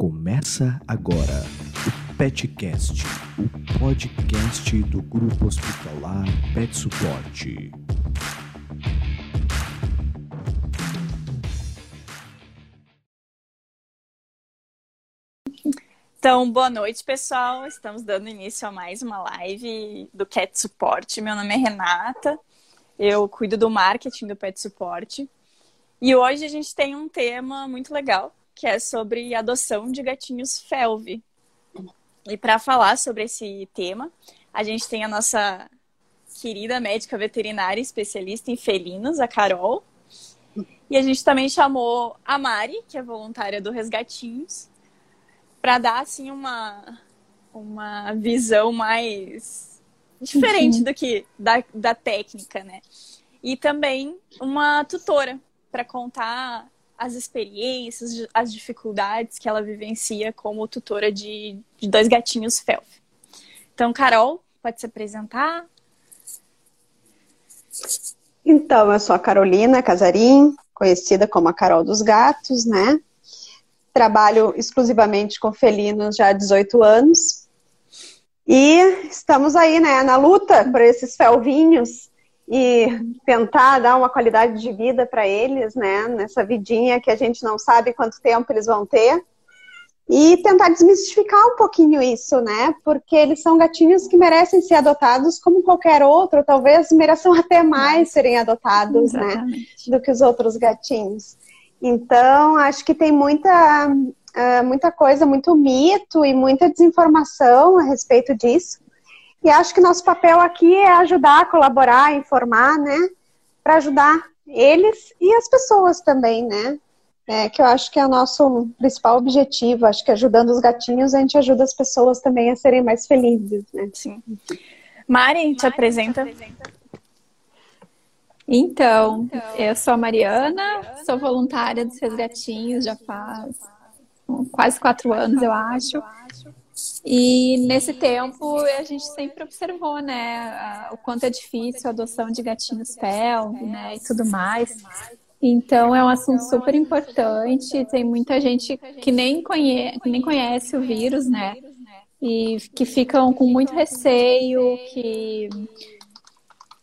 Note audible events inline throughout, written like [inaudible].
Começa agora o Petcast, o podcast do Grupo Hospitalar Pet Suporte. Então, boa noite, pessoal. Estamos dando início a mais uma live do Cat Support. Meu nome é Renata, eu cuido do marketing do Pet Support. E hoje a gente tem um tema muito legal, que é sobre adoção de gatinhos felve. E para falar sobre esse tema, a gente tem a nossa querida médica veterinária especialista em felinos, a Carol. E a gente também chamou a Mari, que é voluntária do Resgatinhos, para dar assim uma uma visão mais diferente do que da, da técnica, né? E também uma tutora para contar as experiências, as dificuldades que ela vivencia como tutora de, de dois gatinhos Felf. Então, Carol, pode se apresentar? Então, eu sou a Carolina Casarim, conhecida como a Carol dos Gatos, né? Trabalho exclusivamente com felinos já há 18 anos. E estamos aí, né, na luta por esses felvinhos e tentar dar uma qualidade de vida para eles, né, nessa vidinha que a gente não sabe quanto tempo eles vão ter. E tentar desmistificar um pouquinho isso, né? Porque eles são gatinhos que merecem ser adotados como qualquer outro, talvez mereçam até mais serem adotados, né, Exatamente. né? Do que os outros gatinhos. Então, acho que tem muita, uh, muita coisa, muito mito e muita desinformação a respeito disso. E acho que nosso papel aqui é ajudar, colaborar, informar, né? Para ajudar eles e as pessoas também, né? É, que eu acho que é o nosso principal objetivo. Acho que ajudando os gatinhos, a gente ajuda as pessoas também a serem mais felizes, né? Sim. Mari, te Mari, apresenta. Te apresenta. Então, eu sou a Mariana, sou voluntária dos Resgatinhos já faz quase quatro anos, eu acho. E nesse tempo a gente sempre observou, né, o quanto é difícil a adoção de gatinhos pelve, né, e tudo mais. Então é um assunto super importante. Tem muita gente que nem, conhe que nem conhece o vírus, né, e que ficam com muito receio, que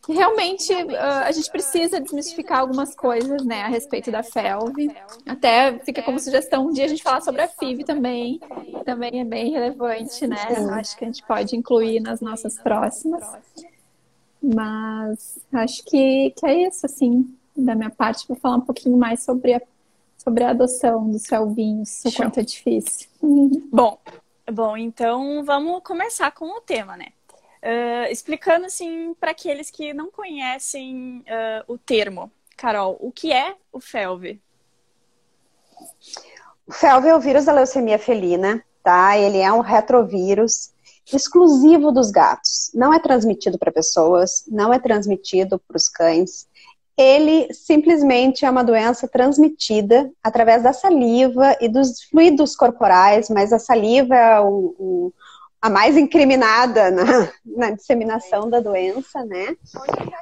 realmente uh, a gente precisa desmistificar algumas coisas, né, a respeito da FELV. Até fica como sugestão um dia a gente falar sobre a FIV também, também é bem relevante, né? Acho que a gente pode incluir nas nossas próximas. Mas acho que, que é isso, assim, da minha parte, vou falar um pouquinho mais sobre a, sobre a adoção dos felvinhos, o quanto é difícil. Bom, bom, então vamos começar com o tema, né? Uh, explicando assim para aqueles que não conhecem uh, o termo, Carol, o que é o FeLV? O FeLV é o vírus da leucemia felina, tá? Ele é um retrovírus exclusivo dos gatos. Não é transmitido para pessoas, não é transmitido para os cães. Ele simplesmente é uma doença transmitida através da saliva e dos fluidos corporais, mas a saliva é o, o a mais incriminada na, na, disseminação da doença, né?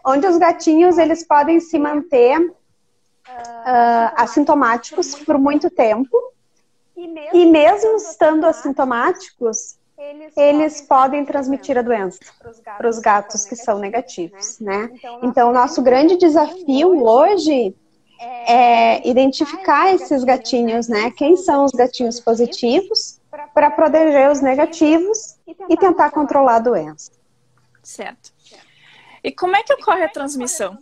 Onde os gatinhos eles podem se manter uh, assintomáticos por muito tempo e mesmo estando assintomáticos, eles podem transmitir a doença para os gatos que são negativos, né? Então, o nosso grande desafio hoje é identificar esses gatinhos, né? Quem são os gatinhos positivos para proteger os negativos e tentar controlar a doença. Certo. E como é que ocorre a transmissão?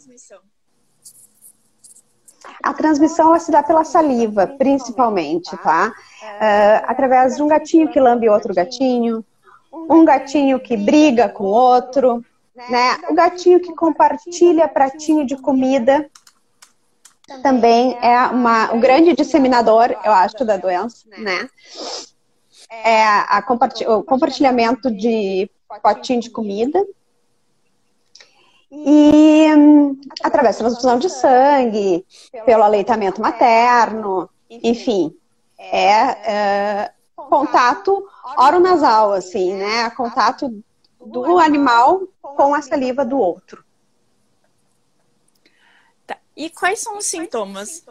A transmissão se dá pela saliva, principalmente, tá? Uh, através de um gatinho que lambe outro gatinho, um gatinho que briga com outro, né? O gatinho que compartilha pratinho de comida também é uma, um grande disseminador, eu acho, da doença, né? É a o compartilhamento de potinho de comida e através da transfusão de sangue, pelo aleitamento materno, enfim, é, é contato oronasal, assim, né? Contato do animal com a saliva do outro. Tá. E quais são os sintomas?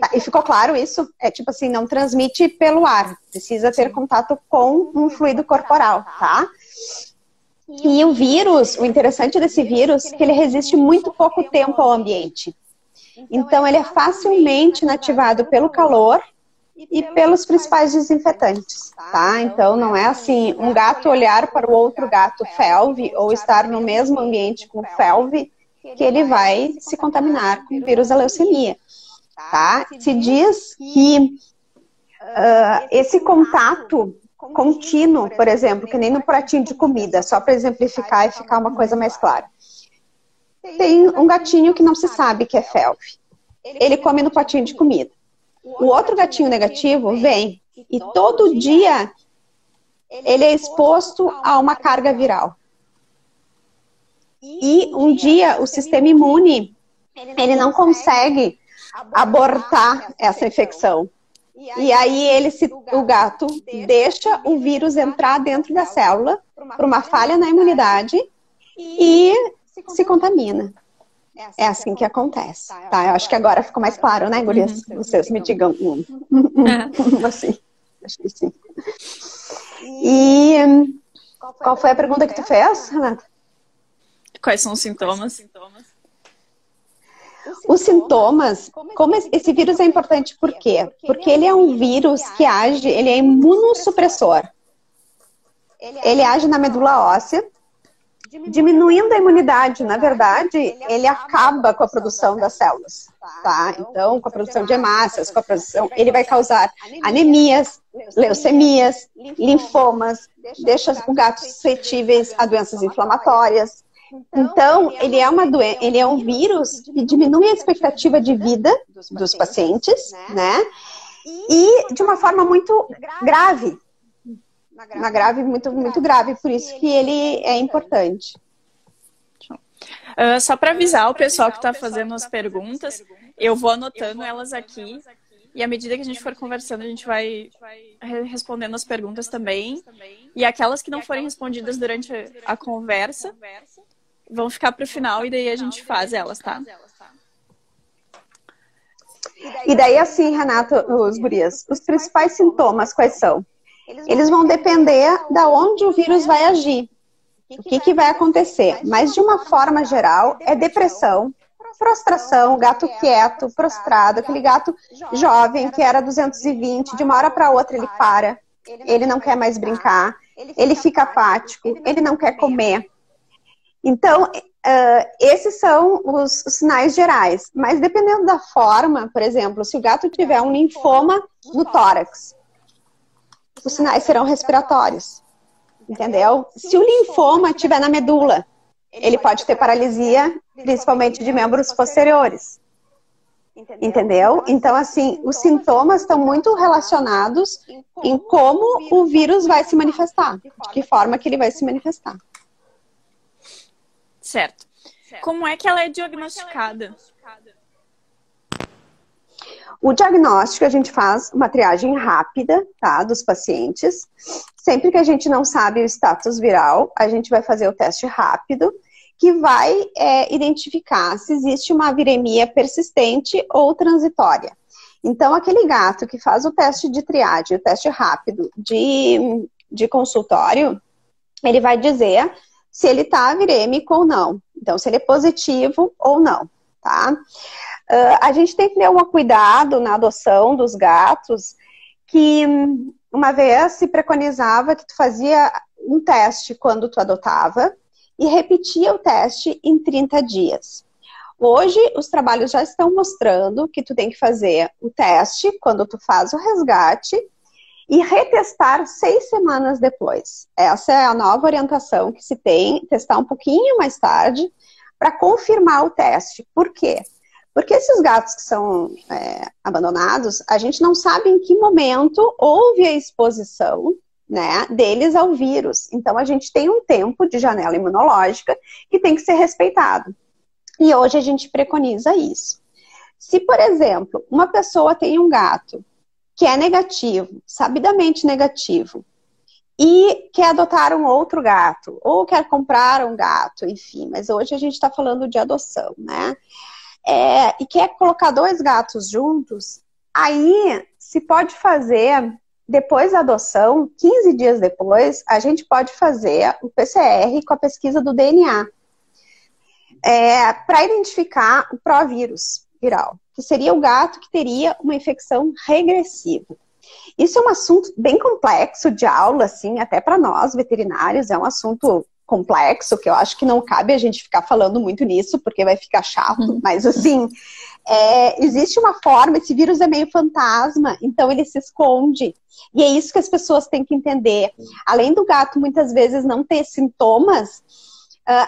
Tá, e ficou claro isso? É tipo assim, não transmite pelo ar, precisa ter contato com um fluido corporal, tá? E o vírus, o interessante desse vírus é que ele resiste muito pouco tempo ao ambiente. Então, ele é facilmente inativado pelo calor e pelos principais desinfetantes, tá? Então, não é assim, um gato olhar para o outro gato felve ou estar no mesmo ambiente com felve que ele vai se contaminar com o vírus da leucemia, tá? Se diz que uh, esse contato contínuo, por exemplo, que nem no pratinho de comida, só para exemplificar e ficar uma coisa mais clara. Tem um gatinho que não se sabe que é felve. Ele come no potinho de comida. O outro gatinho negativo vem e todo dia ele é exposto a uma carga viral. E um dia o sistema imune ele não consegue abortar essa infecção. E aí ele se, o gato deixa o vírus entrar dentro da célula por uma falha na imunidade e se contamina. É assim que acontece, tá? Eu acho que agora ficou mais claro, né, gurias? Uhum. Vocês me digam um. É. [laughs] assim, acho que sim. E qual foi a pergunta que tu fez, Renata? Quais são os sintomas? Os sintomas, como esse vírus é importante por quê? Porque ele é um vírus que age, ele é imunossupressor. Ele age na medula óssea, diminuindo a imunidade. Na verdade, ele acaba com a produção das células, tá? Então, com a produção de hemácias, com a produção, ele vai causar anemias, leucemias, linfomas, deixa os gatos suscetíveis a doenças inflamatórias, então, ele é uma doença, ele é um vírus que diminui a expectativa de vida dos pacientes, né? E de uma forma muito grave. Uma grave, muito, muito grave, por isso que ele é importante. Uh, só para avisar o pessoal que está fazendo as perguntas, eu vou anotando elas aqui. E à medida que a gente for conversando, a gente vai respondendo as perguntas também. E aquelas que não forem respondidas durante a conversa, vão ficar para o final e daí a gente faz elas, tá? E daí, assim, Renato, os gurias, os principais sintomas quais são? Eles vão depender da onde o vírus vai agir. O que, que vai acontecer? Mas, de uma forma geral, é depressão, prostração, gato quieto, prostrado, aquele gato jovem que era 220, de uma hora para outra ele para, ele não quer mais brincar, ele fica apático, ele não quer comer. Então, uh, esses são os, sinais gerais. Mas dependendo da forma, por exemplo, se o gato tiver um linfoma no tórax, os sinais serão respiratórios. Entendeu? Se o linfoma estiver na medula, ele pode ter paralisia, principalmente de membros posteriores. Entendeu? Então, assim, os sintomas estão muito relacionados em como o vírus vai se manifestar, de que forma que ele vai se manifestar. Certo. Como é que ela é diagnosticada? O diagnóstico a gente faz uma triagem rápida, tá, dos pacientes. Sempre que a gente não sabe o status viral, a gente vai fazer o teste rápido, que vai é, identificar se existe uma viremia persistente ou transitória. Então, aquele gato que faz o teste de triagem, o teste rápido de, de consultório, ele vai dizer se ele está virêmico ou não. Então, se ele é positivo ou não, tá? Uh, a gente tem que ter um cuidado na adoção dos gatos, que uma vez se preconizava que tu fazia um teste quando tu adotava e repetia o teste em 30 dias. Hoje, os trabalhos já estão mostrando que tu tem que fazer o teste quando tu faz o resgate e retestar seis semanas depois. Essa é a nova orientação que se tem, testar um pouquinho mais tarde para confirmar o teste. Por quê? Porque esses gatos que são é, abandonados, a gente não sabe em que momento houve a exposição né, deles ao vírus. Então, a gente tem um tempo de janela imunológica que tem que ser respeitado. E hoje a gente preconiza isso. Se, por exemplo, uma pessoa tem um gato que é negativo, sabidamente negativo, e quer adotar um outro gato, ou quer comprar um gato, enfim, mas hoje a gente está falando de adoção, né? É, e quer colocar dois gatos juntos, aí se pode fazer depois da adoção, 15 dias depois, a gente pode fazer o PCR com a pesquisa do DNA é, para identificar o provírus viral, que seria o gato que teria uma infecção regressiva. Isso é um assunto bem complexo de aula, assim, até para nós veterinários, é um assunto complexo, que eu acho que não cabe a gente ficar falando muito nisso, porque vai ficar chato, uhum. mas assim, é, existe uma forma, esse vírus é meio fantasma, então ele se esconde. E é isso que as pessoas têm que entender. Além do gato muitas vezes não ter sintomas,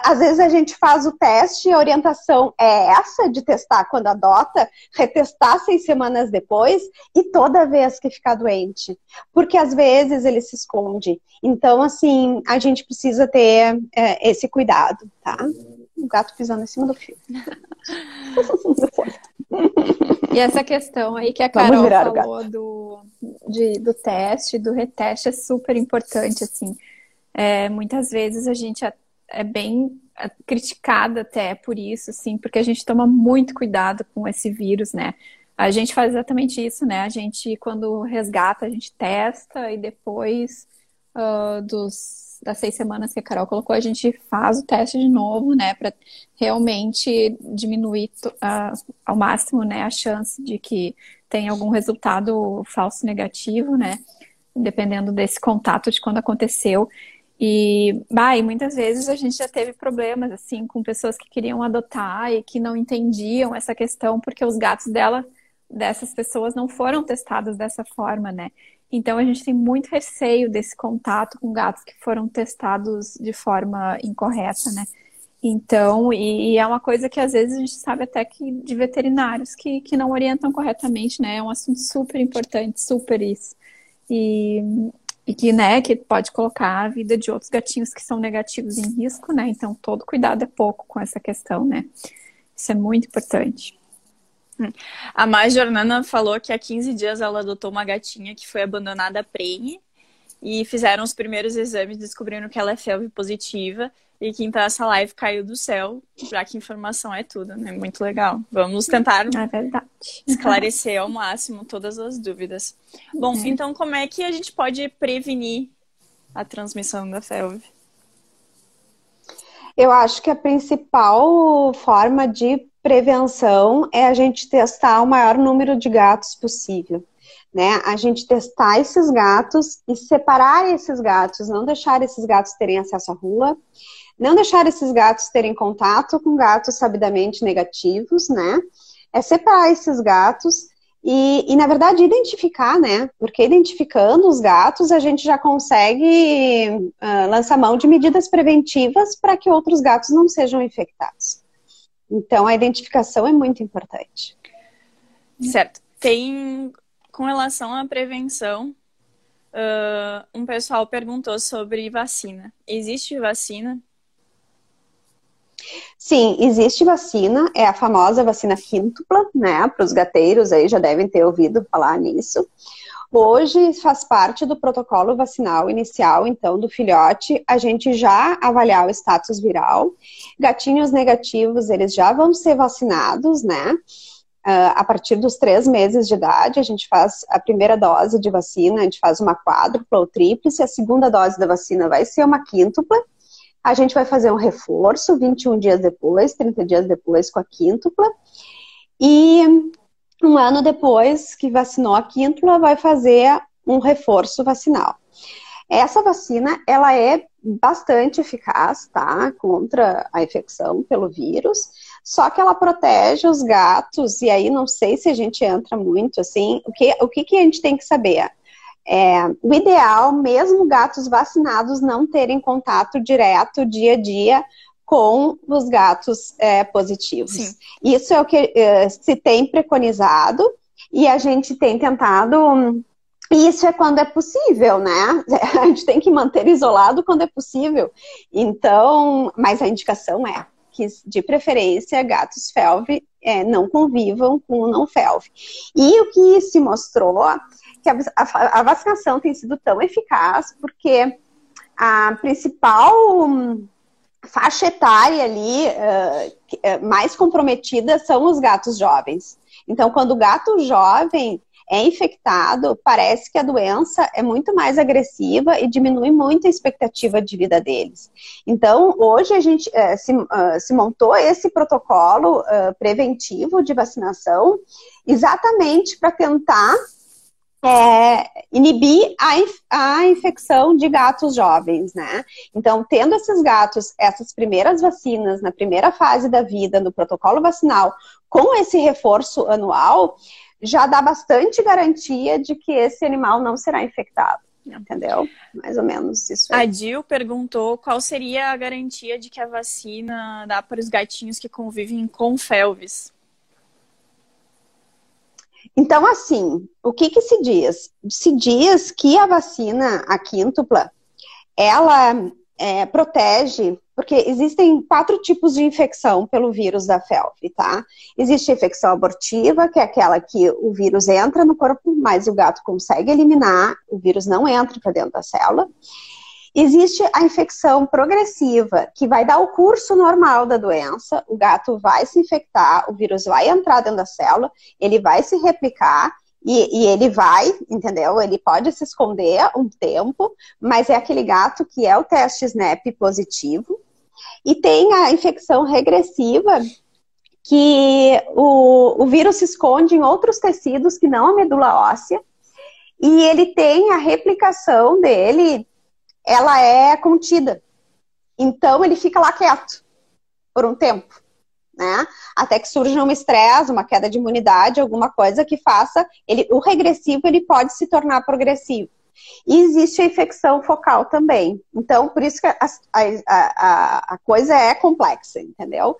às vezes a gente faz o teste e a orientação é essa de testar quando adota, retestar seis semanas depois e toda vez que ficar doente. Porque às vezes ele se esconde. Então, assim, a gente precisa ter é, esse cuidado, tá? O gato pisando em cima do fio. [laughs] e essa questão aí que a Carol falou do, de, do teste, do reteste, é super importante, assim. É, muitas vezes a gente é bem é, criticada até por isso, assim, porque a gente toma muito cuidado com esse vírus, né? A gente faz exatamente isso, né? A gente, quando resgata, a gente testa e depois uh, dos, das seis semanas que a Carol colocou, a gente faz o teste de novo, né? Para realmente diminuir uh, ao máximo, né? A chance de que tenha algum resultado falso negativo, né? Dependendo desse contato de quando aconteceu. E, bah, e muitas vezes a gente já teve problemas, assim, com pessoas que queriam adotar e que não entendiam essa questão, porque os gatos dela, dessas pessoas, não foram testados dessa forma, né? Então a gente tem muito receio desse contato com gatos que foram testados de forma incorreta, né? Então, e, e, é uma coisa que às vezes a gente sabe até que de veterinários que, que não orientam corretamente, né? É um assunto super importante, super isso. E, e que, né, que pode colocar a vida de outros gatinhos que são negativos em risco, né? Então, todo cuidado é pouco com essa questão, né? Isso é muito importante. Hum. A mais Jornana falou que há 15 dias ela adotou uma gatinha que foi abandonada prenhe e fizeram os primeiros exames descobrindo que ela é felve positiva e que então essa live caiu do céu, já que informação é tudo, né? Muito legal. Vamos tentar é esclarecer ao máximo todas as dúvidas. Bom, é. então como é que a gente pode prevenir a transmissão da FeLV? Eu acho que a principal forma de prevenção é a gente testar o maior número de gatos possível. Né? A gente testar esses gatos e separar esses gatos, não deixar esses gatos terem acesso à rua, não deixar esses gatos terem contato com gatos sabidamente negativos, né? É separar esses gatos e, e, na verdade, identificar, né? Porque identificando os gatos, a gente já consegue uh, lançar mão de medidas preventivas para que outros gatos não sejam infectados. Então, a identificação é muito importante. Certo. Tem, com relação à prevenção, uh, um pessoal perguntou sobre vacina. Existe vacina Sim, existe vacina, é a famosa vacina quíntupla, né? Para os gateiros aí já devem ter ouvido falar nisso. Hoje faz parte do protocolo vacinal inicial, então, do filhote, a gente já avaliar o status viral. Gatinhos negativos, eles já vão ser vacinados, né? Uh, a partir dos três meses de idade, a gente faz a primeira dose de vacina, a gente faz uma quádrupla ou tríplice, a segunda dose da vacina vai ser uma quíntupla, a gente vai fazer um reforço 21 dias depois, 30 dias depois com a quíntupla. E um ano depois que vacinou a quíntupla, vai fazer um reforço vacinal. Essa vacina, ela é bastante eficaz, tá? Contra a infecção pelo vírus. Só que ela protege os gatos, e aí não sei se a gente entra muito assim. O que, o que, que a gente tem que saber? É, o ideal, mesmo gatos vacinados, não terem contato direto dia a dia com os gatos é, positivos. Sim. Isso é o que é, se tem preconizado e a gente tem tentado. Isso é quando é possível, né? [laughs] A gente tem que manter isolado quando é possível. Então, mas a indicação é que, de preferência, gatos felve é, não convivam com o não felve. E o que se mostrou que a, a, a vacinação tem sido tão eficaz porque a principal faixa etária ali uh, mais comprometida são os gatos jovens. Então, quando o gato jovem é infectado, parece que a doença é muito mais agressiva e diminui muito a expectativa de vida deles. Então, hoje a gente é, se, uh, se, montou esse protocolo uh, preventivo de vacinação exatamente para tentar é, inibir a, a infecção de gatos jovens, né? Então, tendo esses gatos, essas primeiras vacinas na primeira fase da vida, no protocolo vacinal, com esse reforço anual, já dá bastante garantia de que esse animal não será infectado. Entendeu? Mais ou menos isso. Aí. A Dil perguntou qual seria a garantia de que a vacina dá para os gatinhos que convivem com felves. Então, assim, o que, que se diz? Se diz que a vacina, a quíntupla, ela é, protege, porque existem quatro tipos de infecção pelo vírus da FeLV, tá? Existe a infecção abortiva, que é aquela que o vírus entra no corpo, mas o gato consegue eliminar, o vírus não entra para dentro da célula. Existe a infecção progressiva, que vai dar o curso normal da doença, o gato vai se infectar, o vírus vai entrar dentro da célula, ele vai se replicar e, e, ele vai, entendeu? Ele pode se esconder um tempo, mas é aquele gato que é o teste SNAP positivo. E tem a infecção regressiva, que o, o vírus se esconde em outros tecidos que não a medula óssea, e ele tem a replicação dele ela é contida. Então ele fica lá quieto por um tempo, né? Até que surja um estresse, uma queda de imunidade, alguma coisa que faça ele, o regressivo ele pode se tornar progressivo. E existe a infecção focal também. Então, por isso que a, a, a, a coisa é complexa, entendeu?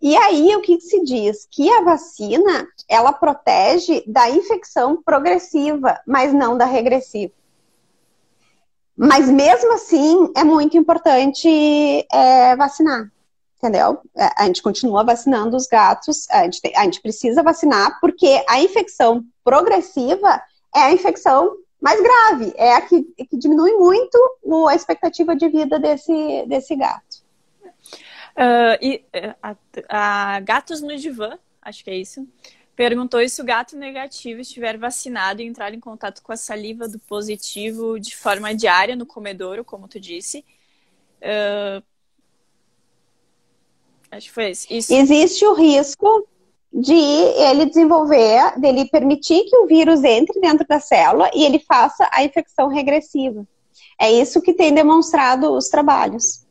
E aí, o que se diz? Que a vacina, ela protege da infecção progressiva, mas não da regressiva. Mas mesmo assim, é muito importante é, vacinar, entendeu? É, a gente continua vacinando os gatos, a gente, tem, a gente precisa vacinar porque a infecção progressiva é a infecção mais grave, é a que, que diminui muito a expectativa de vida desse, desse gato. Uh, e a, a, Gatos no Divã, acho que é isso, Perguntou se o gato negativo estiver vacinado e entrar em contato com a saliva do positivo de forma diária no comedouro, como tu disse. Uh... Acho que foi. Isso. Existe o risco de ele desenvolver, dele permitir que o vírus entre dentro da célula e ele faça a infecção regressiva. É isso que tem demonstrado os trabalhos.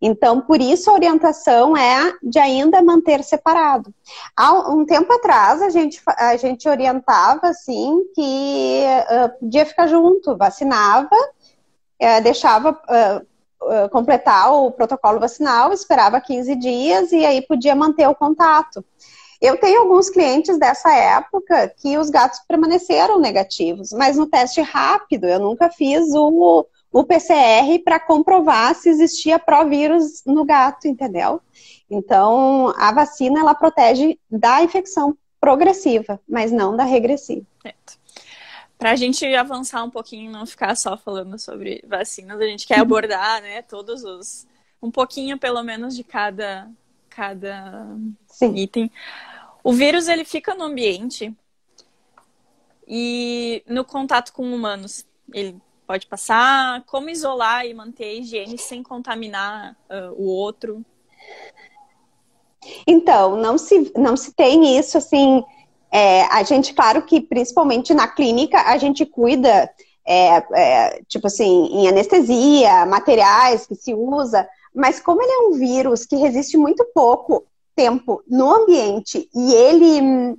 Então, por isso a orientação é de ainda manter separado. Há um tempo atrás, a gente, a gente orientava, assim, que uh, podia ficar junto, vacinava, uh, deixava uh, completar o protocolo vacinal, esperava 15 dias e aí podia manter o contato. Eu tenho alguns clientes dessa época que os gatos permaneceram negativos, mas no teste rápido, eu nunca fiz o, o PCR para comprovar se existia provírus no gato, entendeu? Então, a vacina ela protege da infecção progressiva, mas não da regressiva. Para a gente avançar um pouquinho, não ficar só falando sobre vacinas, a gente quer abordar, né, todos os um pouquinho pelo menos de cada cada Sim. item. O vírus ele fica no ambiente e no contato com humanos. Ele pode passar? Como isolar e manter a higiene sem contaminar uh, o outro? Então, não se, não se tem isso assim. É, a gente, claro que principalmente na clínica, a gente cuida, é, é, tipo assim, em anestesia, materiais que se usa, mas como ele é um vírus que resiste muito pouco tempo no ambiente e ele hum,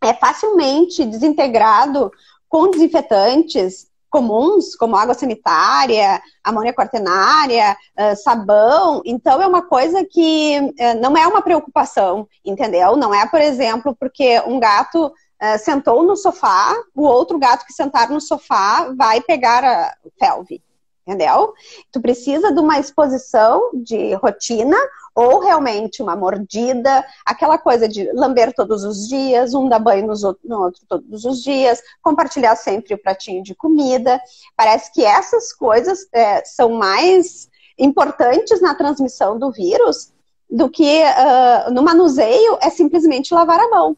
é facilmente desintegrado com desinfetantes, comuns, como água sanitária, amônia quaternária, uh, sabão. Então, é uma coisa que uh, não é uma preocupação, entendeu? Não é, por exemplo, porque um gato uh, sentou no sofá, o outro gato que sentar no sofá vai pegar a felve entendeu? Tu precisa de uma exposição de rotina ou realmente uma mordida, aquela coisa de lamber todos os dias, um dá banho no outro todos os dias, compartilhar sempre o pratinho de comida. Parece que essas coisas é, são mais importantes na transmissão do vírus do que uh, no manuseio é simplesmente lavar a mão.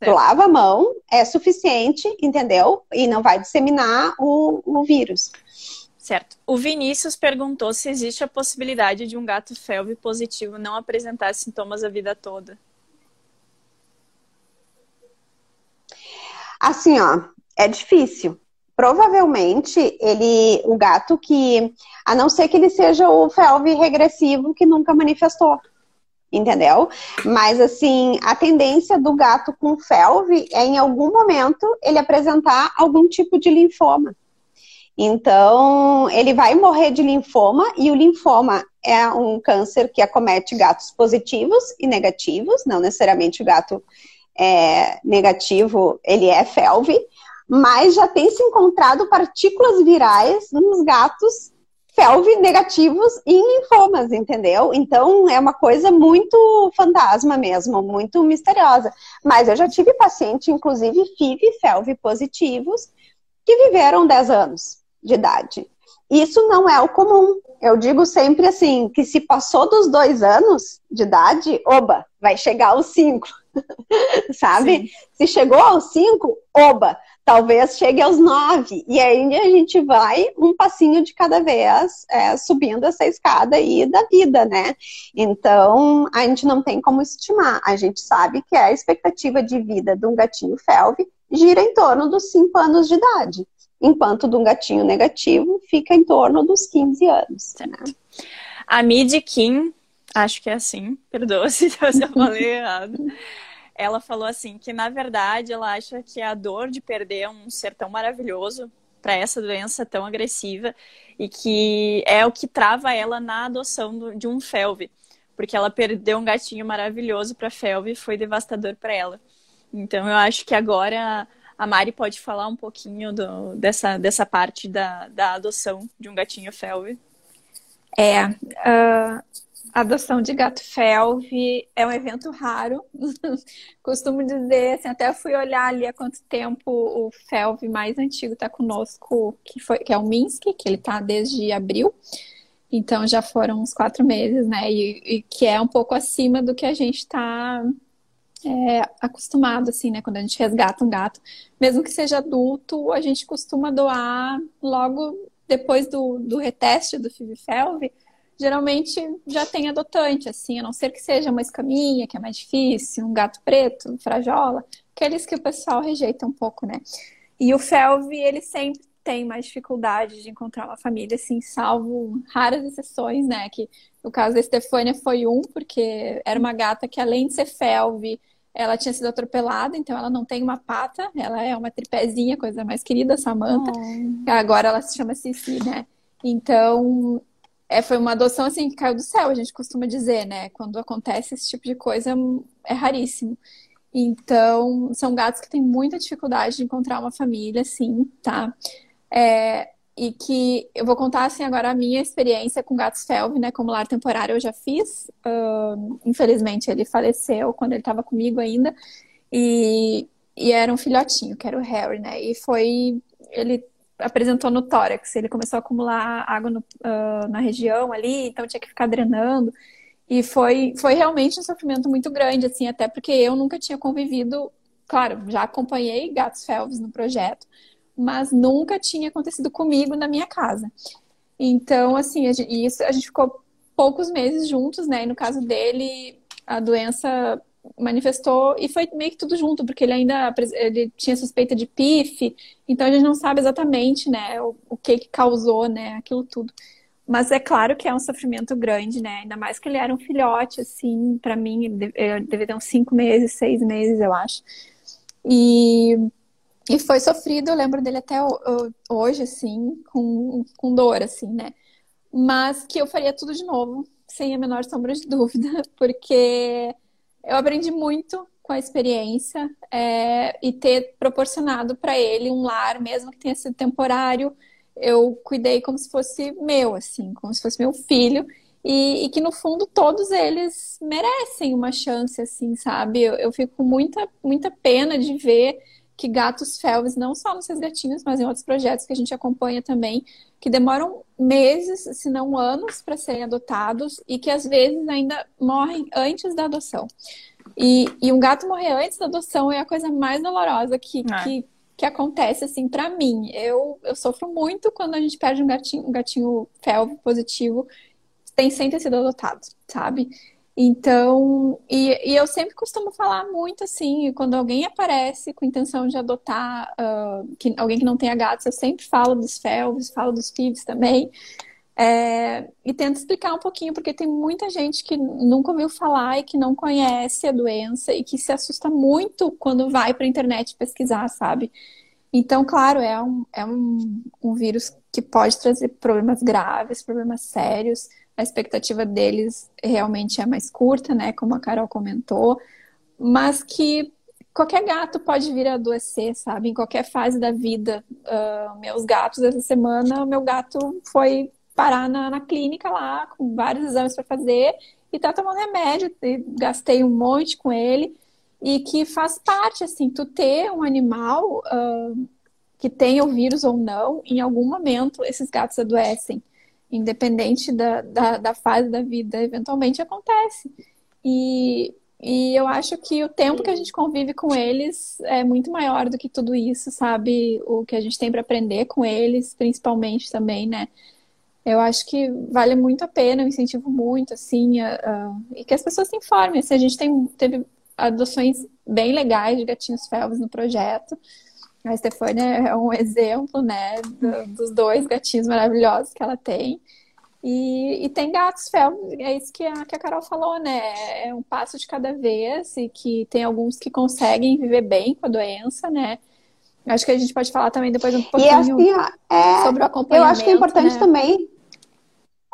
Tu lava a mão, é suficiente, entendeu? E não vai disseminar o, o vírus. Certo. O Vinícius perguntou se existe a possibilidade de um gato felve positivo não apresentar sintomas a vida toda. Assim, ó, é difícil. Provavelmente ele, o gato que, a não ser que ele seja o felve regressivo que nunca manifestou, entendeu? Mas assim, a tendência do gato com felve é em algum momento ele apresentar algum tipo de linfoma. Então, ele vai morrer de linfoma, e o linfoma é um câncer que acomete gatos positivos e negativos, não necessariamente o gato é, negativo, ele é felve, mas já tem se encontrado partículas virais nos gatos felve negativos e linfomas, entendeu? Então é uma coisa muito fantasma mesmo, muito misteriosa. Mas eu já tive paciente, inclusive FIV felve positivos, que viveram 10 anos de idade. Isso não é o comum. Eu digo sempre assim, que se passou dos dois anos de idade, oba, vai chegar aos cinco. [laughs] Sabe? Sim. Se chegou aos cinco, oba, talvez chegue aos nove. E aí a gente vai um passinho de cada vez é, subindo essa escada aí da vida, né? Então, a gente não tem como estimar. A gente sabe que a expectativa de vida de um gatinho felve gira em torno dos cinco anos de idade enquanto de um gatinho negativo fica em torno dos 15 anos. Né? A Mid Kim, acho que é assim, [laughs] perdoa se eu falei [laughs] errado. Ela falou assim que na verdade ela acha que a dor de perder um ser tão maravilhoso para essa doença tão agressiva e que é o que trava ela na adoção de um felve, porque ela perdeu um gatinho maravilhoso para felve e foi devastador para ela. Então eu acho que agora a Mari pode falar um pouquinho do, dessa, dessa parte da, da adoção de um gatinho felve. É, uh, a adoção de gato felve é um evento raro. [laughs] Costumo dizer, assim, até fui olhar ali há quanto tempo o felve mais antigo está conosco, que, foi, que é o Minsk, que ele está desde abril. Então já foram uns quatro meses, né? E, e que é um pouco acima do que a gente está é, acostumado, assim, né? Quando a gente resgata um gato, mesmo que seja adulto, a gente costuma doar logo depois do, do reteste do FIV-FeLV, geralmente já tem adotante, assim, a não ser que seja uma escaminha, que é mais difícil, um gato preto, um frajola, aqueles que o pessoal rejeita um pouco, né? E o FeLV, ele sempre tem mais dificuldade de encontrar uma família, assim, salvo raras exceções, né? Que o caso da Estefânia foi um, porque era uma gata que, além de ser felve, ela tinha sido atropelada, então ela não tem uma pata, ela é uma tripézinha, coisa mais querida, Samantha. Oh. Agora ela se chama Cici, né? Então, é, foi uma adoção assim que caiu do céu, a gente costuma dizer, né? Quando acontece esse tipo de coisa, é raríssimo. Então, são gatos que têm muita dificuldade de encontrar uma família, sim, tá? É, e que eu vou contar assim agora a minha experiência com gatos felve, né? Como lar temporário eu já fiz. Uh, infelizmente ele faleceu quando ele estava comigo ainda e, e era um filhotinho, que era o Harry, né? E foi ele apresentou no tórax, ele começou a acumular água no, uh, na região ali, então tinha que ficar drenando. E foi, foi realmente um sofrimento muito grande, assim, até porque eu nunca tinha convivido, claro, já acompanhei gatos felves no projeto, mas nunca tinha acontecido comigo na minha casa. Então, assim, a gente, isso, a gente ficou poucos meses juntos, né? E no caso dele, a doença manifestou e foi meio que tudo junto, porque ele ainda ele tinha suspeita de PIF, então a gente não sabe exatamente, né, o, o que que causou, né, aquilo tudo. Mas é claro que é um sofrimento grande, né? Ainda mais que ele era um filhote, assim, para mim, ele devia ter uns cinco meses, seis meses, eu acho. E e foi sofrido, eu lembro dele até hoje, assim, com, com dor, assim, né? Mas que eu faria tudo de novo, sem a menor sombra de [laughs] dúvida, porque eu aprendi muito com a experiência é, e ter proporcionado para ele um lar, mesmo que tenha sido temporário, eu cuidei como se fosse meu, assim, como se fosse meu filho. E, e, que no fundo todos eles merecem uma chance, assim, sabe? Eu, eu fico com muita, muita pena de ver que gatos felves, não só nos seus gatinhos, mas em outros projetos que a gente acompanha também, que demoram meses, se não anos, para serem adotados e que às vezes ainda morrem antes da adoção. E, e um gato morrer antes da adoção é a coisa mais dolorosa que, é. que, que acontece, assim, para mim. Eu, eu sofro muito quando a gente perde um gatinho, um gatinho felve positivo, tem sem ter sido adotado, sabe? Então, e, e, eu sempre costumo falar muito assim, quando alguém aparece com intenção de adotar uh, que, alguém que não tenha gatos, eu sempre falo dos felves, falo dos pibs também, é, e tento explicar um pouquinho, porque tem muita gente que nunca ouviu falar e que não conhece a doença e que se assusta muito quando vai para a internet pesquisar, sabe? Então, claro, é, um, é um, um vírus que pode trazer problemas graves, problemas sérios. A expectativa deles realmente é mais curta, né? Como a Carol comentou, mas que qualquer gato pode vir a adoecer, sabe? Em qualquer fase da vida. Uh, meus gatos, essa semana, meu gato foi parar na, na clínica lá, com vários exames para fazer, e tá tomando remédio, gastei um monte com ele, e que faz parte, assim, tu ter um animal uh, que tenha o vírus ou não, em algum momento esses gatos adoecem, independente da, da, da fase da vida, eventualmente acontece. E, e eu acho que o tempo que a gente convive com eles é muito maior do que tudo isso, sabe? O que a gente tem para aprender com eles, principalmente também, né? Eu acho que vale muito a pena, eu incentivo muito, assim, a, a, e que as pessoas se informem. Assim, a gente tem, teve adoções bem legais de gatinhos felves no projeto. A Stefania é um exemplo, né, do, dos dois gatinhos maravilhosos que ela tem. E, e, tem gatos felves, é isso que a, que a Carol falou, né? É um passo de cada vez e que tem alguns que conseguem viver bem com a doença, né? Acho que a gente pode falar também depois um pouquinho assim, é, sobre o acompanhamento. Eu acho que é importante né? também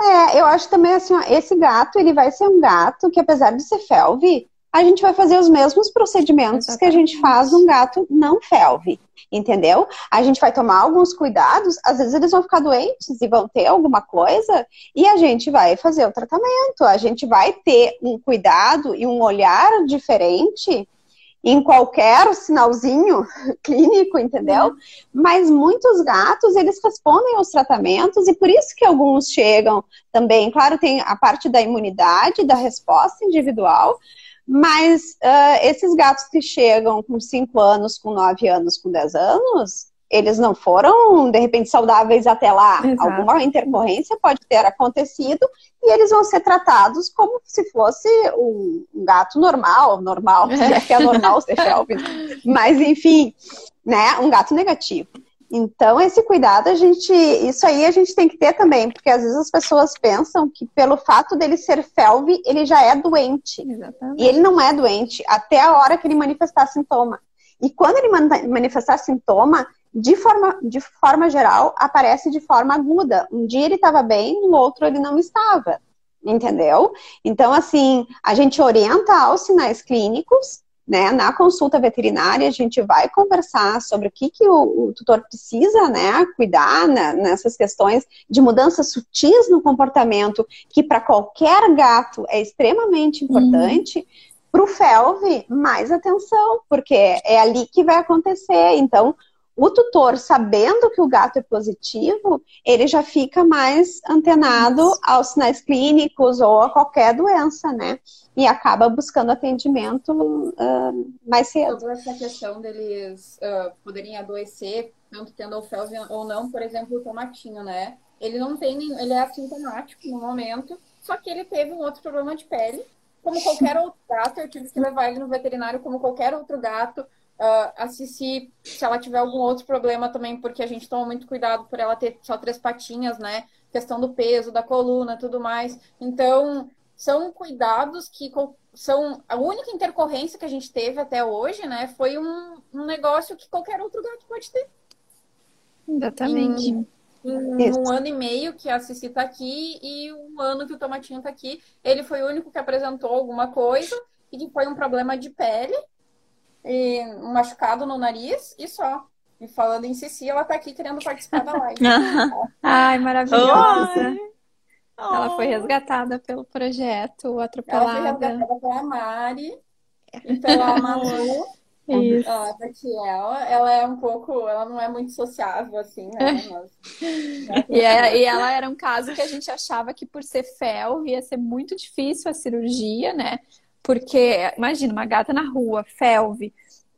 é, eu acho também assim, ó, esse gato, ele vai ser um gato que, apesar de ser felve, a gente vai fazer os mesmos procedimentos Exatamente. que a gente faz num gato não felve, entendeu? A gente vai tomar alguns cuidados, às vezes eles vão ficar doentes e vão ter alguma coisa, e a gente vai fazer o tratamento, a gente vai ter um cuidado e um olhar diferente em qualquer sinalzinho [laughs] clínico, entendeu? Uhum. Mas muitos gatos, eles respondem aos tratamentos e por isso que alguns chegam também. Claro, tem a parte da imunidade, da resposta individual, mas uh, esses gatos que chegam com 5 anos, com 9 anos, com 10 anos, eles não foram, de repente, saudáveis até lá. Exato. Alguma intercorrência pode ter acontecido e eles vão ser tratados como se fosse um gato normal, normal, é. que é normal ser [laughs] Shelby. Mas, enfim, né, um gato negativo. Então, esse cuidado, a gente, isso aí a gente tem que ter também, porque às vezes as pessoas pensam que pelo fato dele ser felve, ele já é doente. Exatamente. E ele não é doente até a hora que ele manifestar sintoma. E quando ele manifestar sintoma, de forma, de forma geral, aparece de forma aguda. Um dia ele estava bem, no outro ele não estava. Entendeu? Então, assim, a gente orienta aos sinais clínicos, né? Na consulta veterinária, a gente vai conversar sobre o que, que o, o tutor precisa, né? Cuidar né, nessas questões de mudanças sutis no comportamento, que para qualquer gato é extremamente importante. Uhum. Para o FELV, mais atenção, porque é ali que vai acontecer. Então, o tutor, sabendo que o gato é positivo, ele já fica mais antenado aos sinais clínicos ou a qualquer doença, né? E acaba buscando atendimento uh, mais cedo. Sobre essa questão deles uh, poderem adoecer, tanto tendo felve ou não, por exemplo, o tomatinho, né? Ele não tem, ele é assintomático no momento, só que ele teve um outro problema de pele, como qualquer outro gato. Eu tive que levar ele no veterinário como qualquer outro gato Uh, assistir se ela tiver algum outro problema também, porque a gente toma muito cuidado por ela ter só três patinhas, né? Questão do peso, da coluna, tudo mais. Então, são cuidados que são a única intercorrência que a gente teve até hoje, né? Foi um, um negócio que qualquer outro gato pode ter. Exatamente. Em, em um ano e meio que a Cici tá aqui e um ano que o Tomatinho tá aqui, ele foi o único que apresentou alguma coisa e que foi um problema de pele e um machucado no nariz e só. E falando em Cici, ela tá aqui querendo participar da live. [laughs] Ai, maravilhosa. Ela foi resgatada pelo projeto Atropelada. Ela foi resgatada pela Mari e pela [laughs] Malu. Isso. A Tatiel, ela é um pouco, ela não é muito sociável, assim, né? Mas, e, é, e, ela era um caso que a gente achava que por ser fel ia ser muito difícil a cirurgia, né? Porque, imagina, uma gata na rua, felve,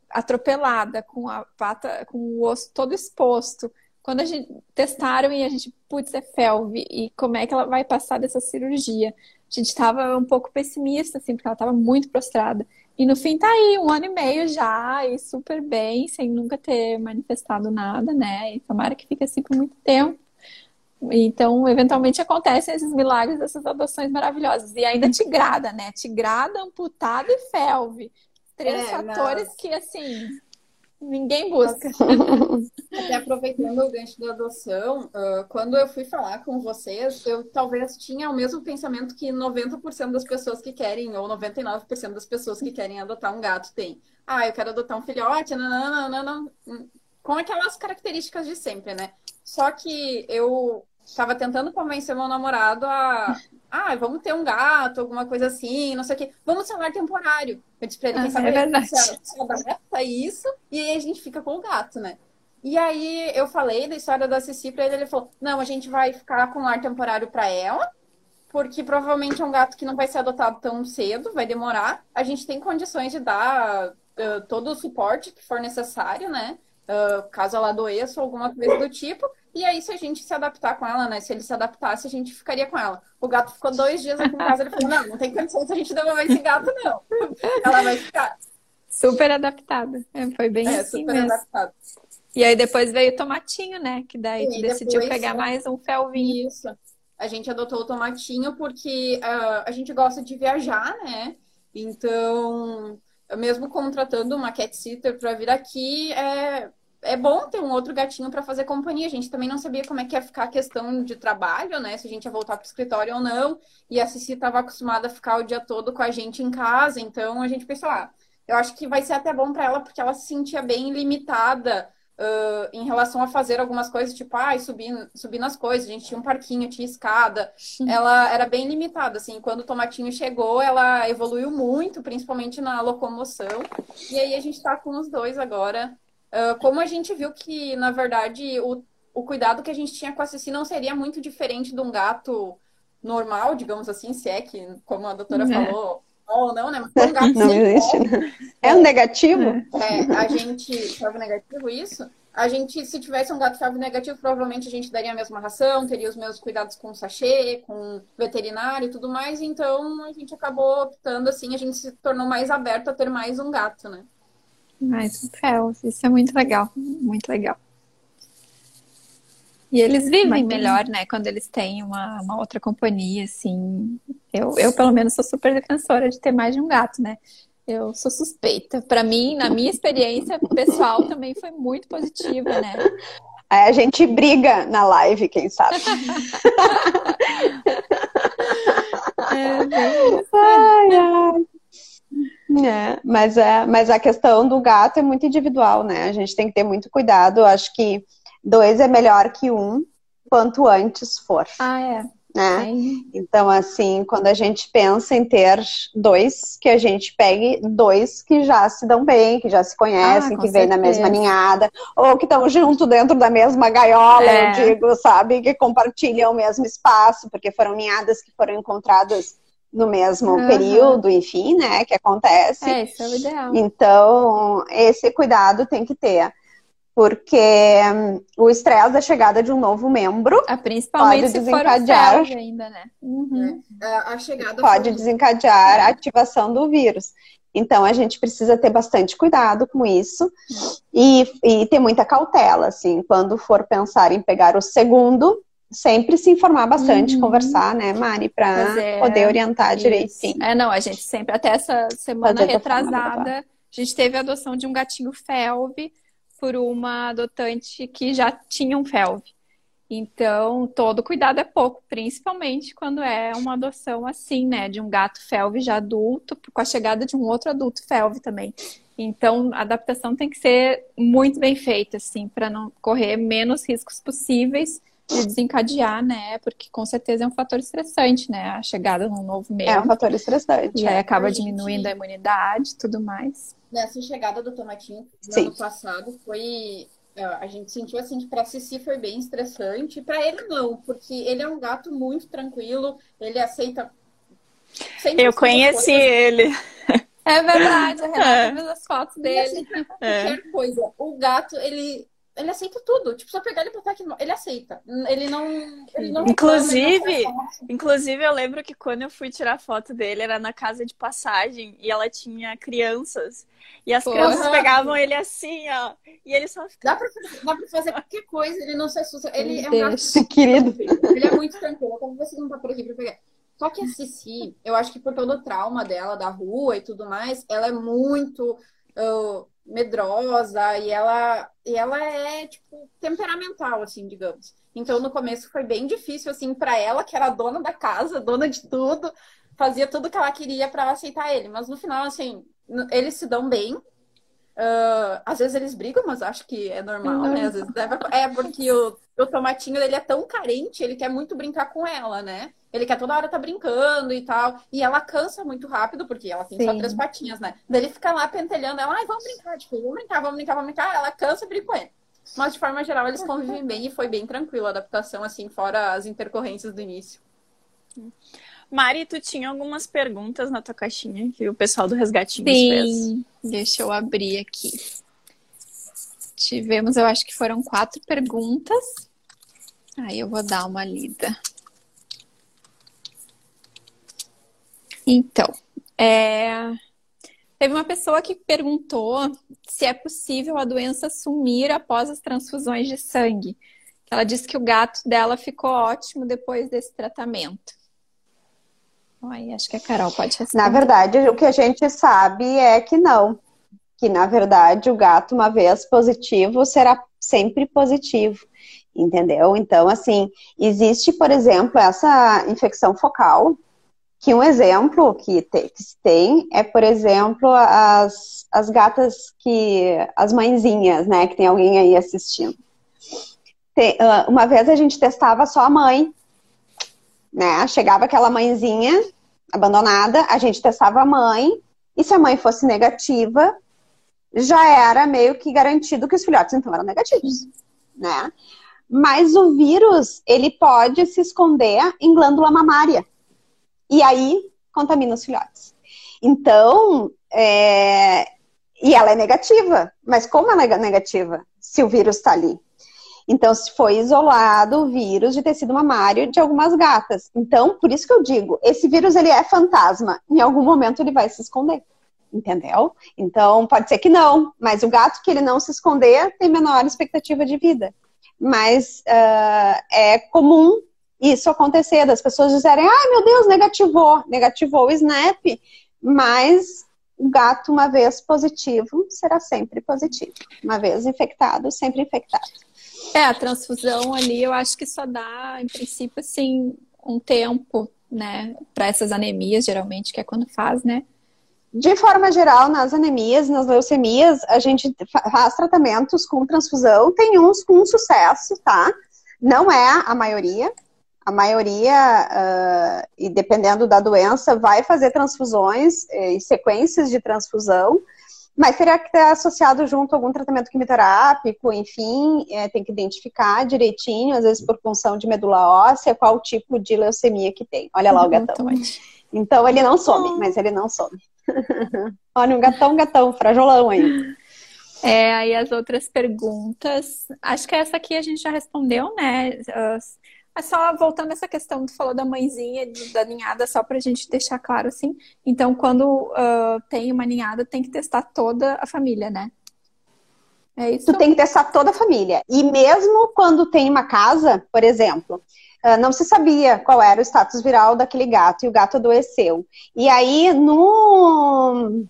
atropelada, com a pata, com o osso todo exposto. Quando a gente testaram e a gente, putz, é felve, e como é que ela vai passar dessa cirurgia? A gente estava um pouco pessimista, assim, porque ela estava muito prostrada. E no fim tá aí, um ano e meio já, e super bem, sem nunca ter manifestado nada, né? E tomara que fique assim por muito tempo. Então, eventualmente acontecem esses milagres dessas adoções maravilhosas. E ainda tigrada, né? Tigrada, amputada e felve. Três é, fatores que, assim, ninguém busca. [laughs] Até aproveitando o gancho da adoção, uh, quando eu fui falar com vocês, eu talvez tinha o mesmo pensamento que 90% das pessoas que querem, ou 99% das pessoas que querem adotar um gato têm. Ah, eu quero adotar um filhote, não, não, não, não, não. Com aquelas características de sempre, né? Só que eu estava tentando convencer meu namorado a. Ah, vamos ter um gato, alguma coisa assim, não sei o quê. Vamos ser um lar temporário. Eu disse pra ele, quem ah, sabe é verdade. se, adapta isso e aí a gente fica com o gato, né? E aí eu falei da história da Cici pra ele, ele falou, não, a gente vai ficar com um lar temporário para ela, porque provavelmente é um gato que não vai ser adotado tão cedo, vai demorar. A gente tem condições de dar uh, todo o suporte que for necessário, né? Uh, caso ela adoeça ou alguma coisa do tipo. E aí, se a gente se adaptar com ela, né? Se ele se adaptasse, a gente ficaria com ela. O gato ficou dois dias aqui em casa, ele falou, não, não tem condição a gente devolver esse gato, não. [laughs] ela vai ficar. Super adaptada. É, foi bem é, assim super mesmo. adaptada. E aí depois veio o tomatinho, né? Que daí e decidiu depois, pegar mais um felvinho. Isso. A gente adotou o tomatinho porque uh, a gente gosta de viajar, né? Então, mesmo contratando uma cat sitter para vir aqui, é, é bom ter um outro gatinho para fazer companhia. A gente também não sabia como é que ia ficar a questão de trabalho, né? Se a gente ia voltar para o escritório ou não. E a Cici estava acostumada a ficar o dia todo com a gente em casa, então a gente pensou, ah, eu acho que vai ser até bom para ela porque ela se sentia bem limitada uh, em relação a fazer algumas coisas, tipo, ah, subir, subir nas coisas. A gente tinha um parquinho, tinha escada. Ela era bem limitada, assim. Quando o Tomatinho chegou, ela evoluiu muito, principalmente na locomoção. E aí a gente está com os dois agora. Uh, como a gente viu que, na verdade, o, o cuidado que a gente tinha com a Cici não seria muito diferente de um gato normal, digamos assim, se é que, como a doutora é. falou, ou não, né? Mas um gato [laughs] não existe, né? É um negativo? É, a gente. Felve negativo, isso? A gente, se tivesse um gato felve negativo, provavelmente a gente daria a mesma ração, teria os mesmos cuidados com o sachê, com veterinário e tudo mais. Então a gente acabou optando assim, a gente se tornou mais aberto a ter mais um gato, né? Mais um felve, isso é muito legal, muito legal. E eles vivem Mas, melhor, né? Quando eles têm uma, uma outra companhia, assim. Eu, eu, pelo menos, sou super defensora de ter mais de um gato, né? Eu sou suspeita. Para mim, na minha experiência pessoal, também foi muito positiva, né? Aí a gente briga na live, quem sabe. [laughs] é, bem. Ai, ai. É, mas, é, mas a questão do gato é muito individual, né? A gente tem que ter muito cuidado. Acho que dois é melhor que um, quanto antes for. Ah, é. Né? Então, assim, quando a gente pensa em ter dois, que a gente pegue dois que já se dão bem, que já se conhecem, ah, que vêm na mesma ninhada, ou que estão junto dentro da mesma gaiola, é. eu digo, sabe? Que compartilham o mesmo espaço, porque foram ninhadas que foram encontradas no mesmo uhum. período, enfim, né? Que acontece. É, isso é o ideal. Então, esse cuidado tem que ter porque um, o estresse da chegada de um novo membro ah, principalmente pode desencadear ainda, né? Uhum. É, a chegada pode desencadear a ativação do vírus. Então a gente precisa ter bastante cuidado com isso e, e ter muita cautela, assim, quando for pensar em pegar o segundo, sempre se informar bastante, uhum. conversar, né, Mari, para é, poder orientar isso. direitinho. É, não, a gente sempre, até essa semana Fazer retrasada, a gente teve a adoção de um gatinho felve por uma adotante que já tinha um FELV. Então, todo cuidado é pouco, principalmente quando é uma adoção assim, né? De um gato felve já adulto, com a chegada de um outro adulto felve também. Então, a adaptação tem que ser muito bem feita, assim, para não correr menos riscos possíveis de desencadear, né? Porque com certeza é um fator estressante, né? A chegada num novo meio. É um fator estressante. E aí é. acaba diminuindo a imunidade e tudo mais nessa chegada do Tomatinho no Sim. ano passado foi. É, a gente sentiu assim que para Cici foi bem estressante. Para ele não, porque ele é um gato muito tranquilo, ele aceita. Eu conheci ele. É verdade, a Renata é. as fotos dele. Assim, qualquer é. coisa. O gato, ele ele aceita tudo. Tipo, só pegar ele e botar aqui, ele aceita. Ele não. Ele não inclusive, inclusive, eu lembro que quando eu fui tirar foto dele, era na casa de passagem e ela tinha crianças. E as Porra. crianças pegavam ele assim, ó. E ele só ficava. Dá pra, dá pra fazer qualquer coisa, ele não se assusta. Ele é um gato. Querido. Ele é muito tranquilo. Como você não tá por aqui pra pegar. Só que a Cici, eu acho que por todo o trauma dela, da rua e tudo mais, ela é muito. Uh, medrosa e ela e ela é tipo temperamental assim, digamos. Então no começo foi bem difícil assim para ela, que era dona da casa, dona de tudo, fazia tudo que ela queria para aceitar ele, mas no final assim, eles se dão bem. Uh, às vezes eles brigam, mas acho que é normal, né? Às vezes deve... É porque o, o tomatinho ele é tão carente, ele quer muito brincar com ela, né? Ele quer toda hora tá brincando e tal. E ela cansa muito rápido, porque ela tem Sim. só três patinhas, né? Daí ele fica lá pentelhando ela, ai, vamos brincar, tipo, vamos brincar, vamos brincar, vamos brincar. Ela cansa e brinca com ele. Mas de forma geral, eles convivem bem e foi bem tranquilo a adaptação, assim, fora as intercorrências do início. Mari, tu tinha algumas perguntas na tua caixinha que o pessoal do Resgatinho Sim, fez. Deixa eu abrir aqui. Tivemos, eu acho que foram quatro perguntas. Aí eu vou dar uma lida. Então, é... teve uma pessoa que perguntou se é possível a doença sumir após as transfusões de sangue. Ela disse que o gato dela ficou ótimo depois desse tratamento. Aí, acho que a Carol pode responder. Na verdade, o que a gente sabe é que não. Que, na verdade, o gato, uma vez positivo, será sempre positivo. Entendeu? Então, assim, existe, por exemplo, essa infecção focal, que um exemplo que, te, que se tem é, por exemplo, as, as gatas que. as mãezinhas, né? Que tem alguém aí assistindo. Tem, uma vez a gente testava só a mãe, né? Chegava aquela mãezinha abandonada, a gente testava a mãe, e se a mãe fosse negativa, já era meio que garantido que os filhotes então eram negativos, né? Mas o vírus, ele pode se esconder em glândula mamária e aí contamina os filhotes. Então, é... e ela é negativa, mas como ela é negativa se o vírus está ali? Então, se foi isolado o vírus de tecido mamário de algumas gatas. Então, por isso que eu digo, esse vírus ele é fantasma. Em algum momento ele vai se esconder. Entendeu? Então, pode ser que não, mas o gato que ele não se esconder tem menor expectativa de vida. Mas uh, é comum isso acontecer, das pessoas dizerem, ai meu Deus, negativou, negativou o Snap, mas o gato, uma vez positivo, será sempre positivo. Uma vez infectado, sempre infectado. É, a transfusão ali eu acho que só dá, em princípio, assim, um tempo, né, para essas anemias, geralmente, que é quando faz, né? De forma geral, nas anemias, nas leucemias, a gente faz tratamentos com transfusão, tem uns com sucesso, tá? Não é a maioria, a maioria, uh, e dependendo da doença, vai fazer transfusões eh, e sequências de transfusão, mas teria que estar associado junto a algum tratamento quimioterápico, enfim, é, tem que identificar direitinho, às vezes por função de medula óssea, qual tipo de leucemia que tem. Olha lá o gatão. Então ele não some, mas ele não some. [laughs] Olha, um gatão, gatão, frajolão aí. É, aí as outras perguntas, acho que essa aqui a gente já respondeu, né? É só voltando essa questão, tu falou da mãezinha, da ninhada, só pra gente deixar claro assim. Então, quando uh, tem uma ninhada, tem que testar toda a família, né? É isso? Tu tem que testar toda a família. E mesmo quando tem uma casa, por exemplo, uh, não se sabia qual era o status viral daquele gato e o gato adoeceu. E aí, no,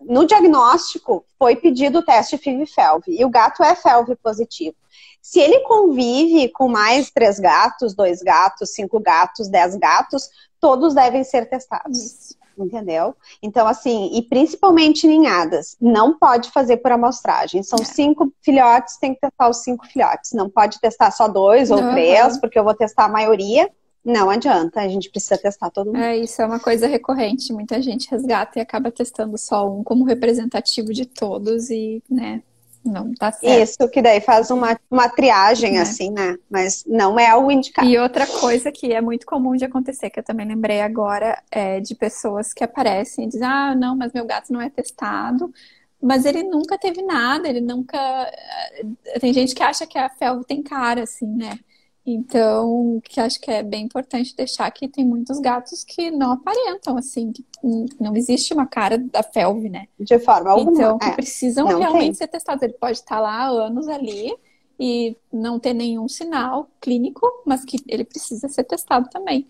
no diagnóstico, foi pedido o teste FIV-FeLV e o gato é FeLV positivo. Se ele convive com mais três gatos, dois gatos, cinco gatos, dez gatos, todos devem ser testados. Entendeu? Então, assim, e principalmente ninhadas, não pode fazer por amostragem. São é. cinco filhotes, tem que testar os cinco filhotes. Não pode testar só dois ou uhum. três, porque eu vou testar a maioria. Não adianta, a gente precisa testar todo mundo. É, isso é uma coisa recorrente. Muita gente resgata e acaba testando só um como representativo de todos e, né, Não tá certo. Isso, que daí faz uma, uma triagem, é. assim, né? Mas não é o indicado. E outra coisa que é muito comum de acontecer, que eu também lembrei agora, é de pessoas que aparecem e dizem, ah, não, mas meu gato não é testado. Mas ele nunca teve nada, ele nunca. Eh, tem gente que acha que a felve tem cara, assim, né? Então, que acho que é bem importante deixar que tem muitos gatos que não aparentam, assim, que não existe uma cara da felve, né? De forma alguma. Então, que é. precisam não realmente tem. ser testados. Ele pode estar lá há anos ali e não ter nenhum sinal clínico, mas que ele precisa ser testado também.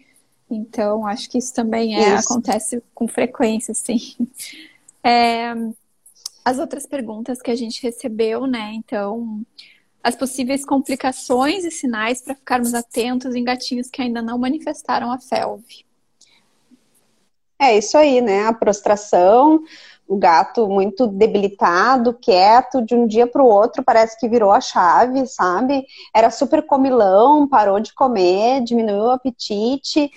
Então, acho que isso também é, isso. acontece com frequência, assim. [laughs] É, as outras perguntas que a gente recebeu, né? Então, as possíveis complicações e sinais para ficarmos atentos em gatinhos que ainda não manifestaram a felve. É isso aí, né? A prostração, o gato muito debilitado, quieto, de um dia para o outro parece que virou a chave, sabe? Era super comilão, parou de comer, diminuiu o apetite.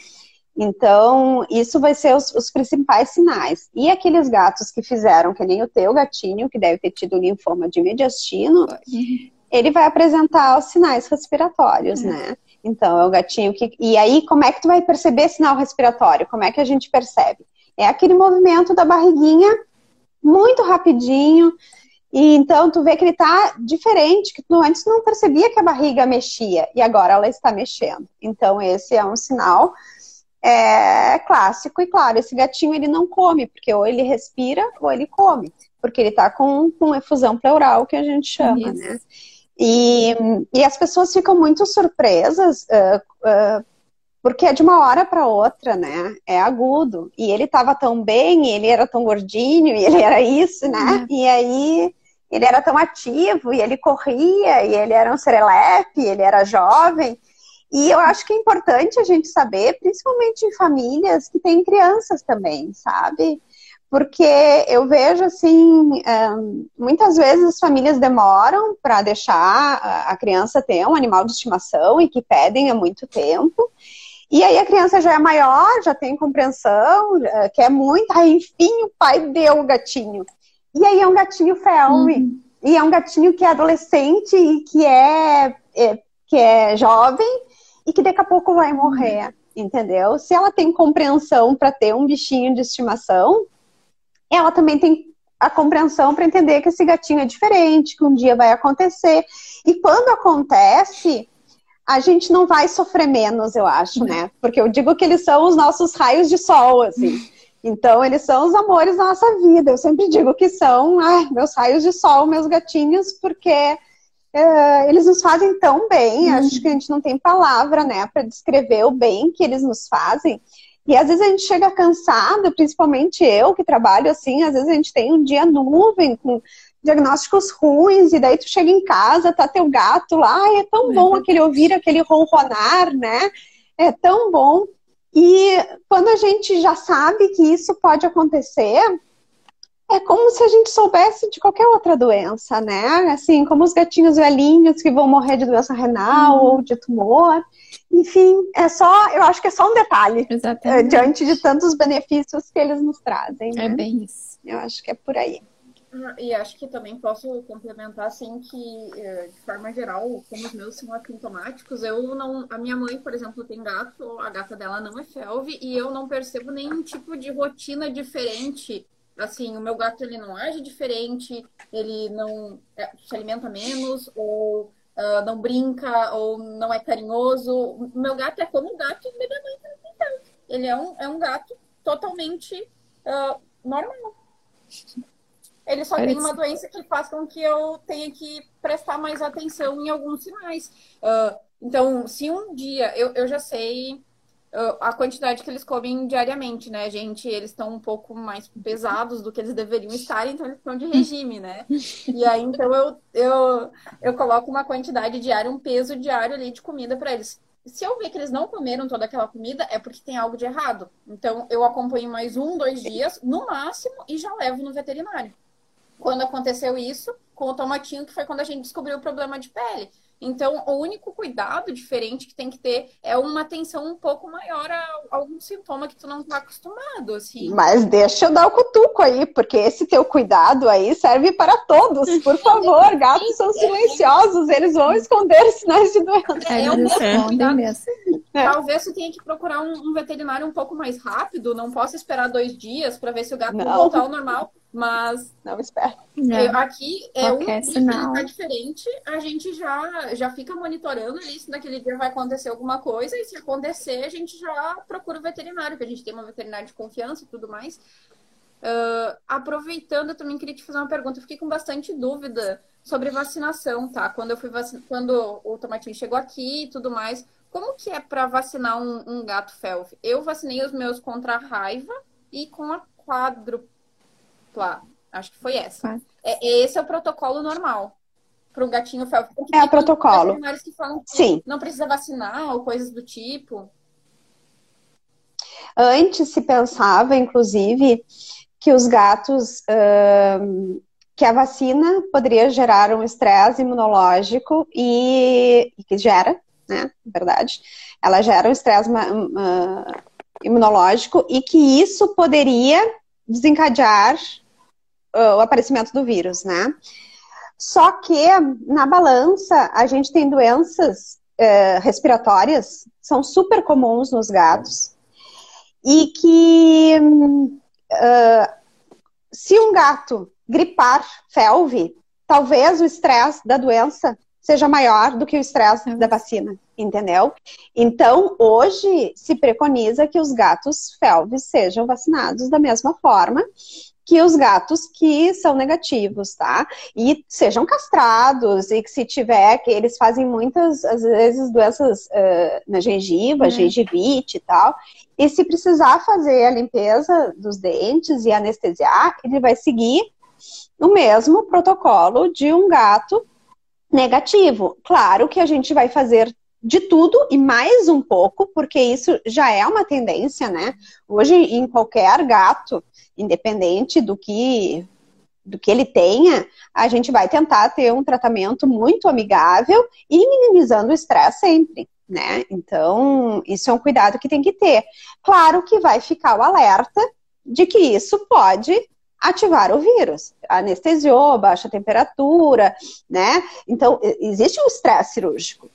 Então, isso vai ser os, os, principais sinais. E aqueles gatos que fizeram, que nem o teu gatinho, que deve ter tido linfoma de mediastino, uhum ele vai apresentar os sinais respiratórios, é. né? Então, é o gatinho que. E aí, como é que tu vai perceber sinal respiratório? Como é que a gente percebe? É aquele movimento da barriguinha muito rapidinho. E então tu vê que ele tá diferente, que tu antes não percebia que a barriga mexia e agora ela está mexendo. Então esse é um sinal é, clássico e claro, esse gatinho ele não come, porque ou ele respira ou ele come, porque ele tá com, com efusão pleural que a gente chama, Isso. né? E, e as pessoas ficam muito surpresas, uh, uh, porque é de uma hora para outra, né? É agudo. E ele estava tão bem, ele era tão gordinho, e ele era isso, né? Uhum. E aí ele era tão ativo, e ele corria, e ele era um serelepe, ele era jovem. E eu acho que é importante a gente saber, principalmente em famílias que têm crianças também, sabe? Porque eu vejo assim, muitas vezes as famílias demoram para deixar a criança ter um animal de estimação e que pedem há muito tempo. E aí a criança já é maior, já tem compreensão, quer muito, aí enfim o pai deu o gatinho. E aí é um gatinho felve, uhum. e é um gatinho que é adolescente e que é, é, que é jovem e que daqui a pouco vai morrer, entendeu? Se ela tem compreensão para ter um bichinho de estimação, ela também tem a compreensão para entender que esse gatinho é diferente, que um dia vai acontecer. E quando acontece, a gente não vai sofrer menos, eu acho, né? Porque eu digo que eles são os nossos raios de sol, assim. Então, eles são os amores da nossa vida. Eu sempre digo que são ai, meus raios de sol, meus gatinhos, porque uh, eles nos fazem tão bem. Acho que a gente não tem palavra, né, para descrever o bem que eles nos fazem. E às vezes a gente chega cansado, principalmente eu que trabalho assim, às vezes a gente tem um dia nuvem com diagnósticos ruins, e daí tu chega em casa, tá teu gato lá, é tão bom aquele ouvir aquele ronronar, né? É tão bom. E quando a gente já sabe que isso pode acontecer, é como se a gente soubesse de qualquer outra doença, né? Assim, como os gatinhos velhinhos que vão morrer de doença renal uhum. ou de tumor. Enfim, é só, eu acho que é só um detalhe é, diante de tantos benefícios que eles nos trazem. Né? É bem isso. Eu acho que é por aí. Ah, e acho que também posso complementar assim que, é, de forma geral, como os meus são assintomáticos, eu não. A minha mãe, por exemplo, tem gato, a gata dela não é felve, e eu não percebo nenhum tipo de rotina diferente. Assim, o meu gato ele não age diferente, ele não é, se alimenta menos, ou uh, não brinca ou não é carinhoso. O meu gato é como o gato da minha mãe então, Ele é um, é um gato totalmente uh, normal. Ele só tem uma doença que faz com que eu tenha que prestar mais atenção em alguns sinais. Uh, então, se um dia eu, eu já sei a quantidade que eles comem diariamente, né, gente? Eles estão um pouco mais pesados do que eles deveriam estar, então eles estão de regime, né? E aí, então, eu, eu, eu coloco uma quantidade diária, um peso diário ali de comida para eles. Se eu ver que eles não comeram toda aquela comida, é porque tem algo de errado. Então, eu acompanho mais um, dois dias, no máximo, e já levo no veterinário. Quando aconteceu isso, com o tomatinho, que foi quando a gente descobriu o problema de pele. Então, o único cuidado diferente que tem que ter é uma atenção um pouco maior a algum sintoma que tu não está acostumado, assim. Mas deixa eu dar o cutuco aí, porque esse teu cuidado aí serve para todos. Por favor, [laughs] gatos são silenciosos, eles vão esconder sinais de doença. É, é um pouco cuidado. mesmo. É. Talvez você tenha que procurar um, um, veterinário um pouco mais rápido, não possa esperar dois dias para ver se o gato voltar ao normal. Mas não espera. É. Aqui é Qualquer um sinal. tá diferente, a gente já, já fica monitorando ali se naquele dia vai acontecer alguma coisa, e se acontecer, a gente já procura o veterinário, que a gente tem uma veterinária de confiança e tudo mais. Uh, aproveitando, eu também queria te fazer uma pergunta. Eu fiquei com bastante dúvida sobre vacinação, tá? Quando eu fui vac... quando o Tomatinho chegou aqui e tudo mais, como que é para vacinar um, um gato felv? Eu vacinei os meus contra a raiva e com a quadro lá. Acho que foi essa. É, esse é o protocolo normal para um gatinho felve. É o protocolo. que falam que Sim. não precisa vacinar ou coisas do tipo. Antes se pensava, inclusive, que os gatos, uh, que a vacina poderia gerar um estresse imunológico e, e, que gera, né, na verdade, ela gera um estresse uh, imunológico e que isso poderia desencadear o aparecimento do vírus, né? Só que na balança a gente tem doenças uh, respiratórias, são super comuns nos gatos, e que uh, se um gato gripar felve, talvez o estresse da doença seja maior do que o estresse da vacina, entendeu? Então, hoje se preconiza que os gatos felves sejam vacinados da mesma forma que os gatos que são negativos, tá? E sejam castrados, e que se tiver, que eles fazem muitas, às vezes, doenças uh, na gengiva, uhum. gengivite e tal. E se precisar fazer a limpeza dos dentes e anestesiar, ele vai seguir o mesmo protocolo de um gato negativo. Claro que a gente vai fazer de tudo e mais um pouco, porque isso já é uma tendência, né? Hoje, em qualquer gato, independente do que do que ele tenha, a gente vai tentar ter um tratamento muito amigável e minimizando o estresse sempre, né? Então, isso é um cuidado que tem que ter. Claro que vai ficar o alerta de que isso pode ativar o vírus. Anestesiou, baixa temperatura, né? Então, existe um estresse cirúrgico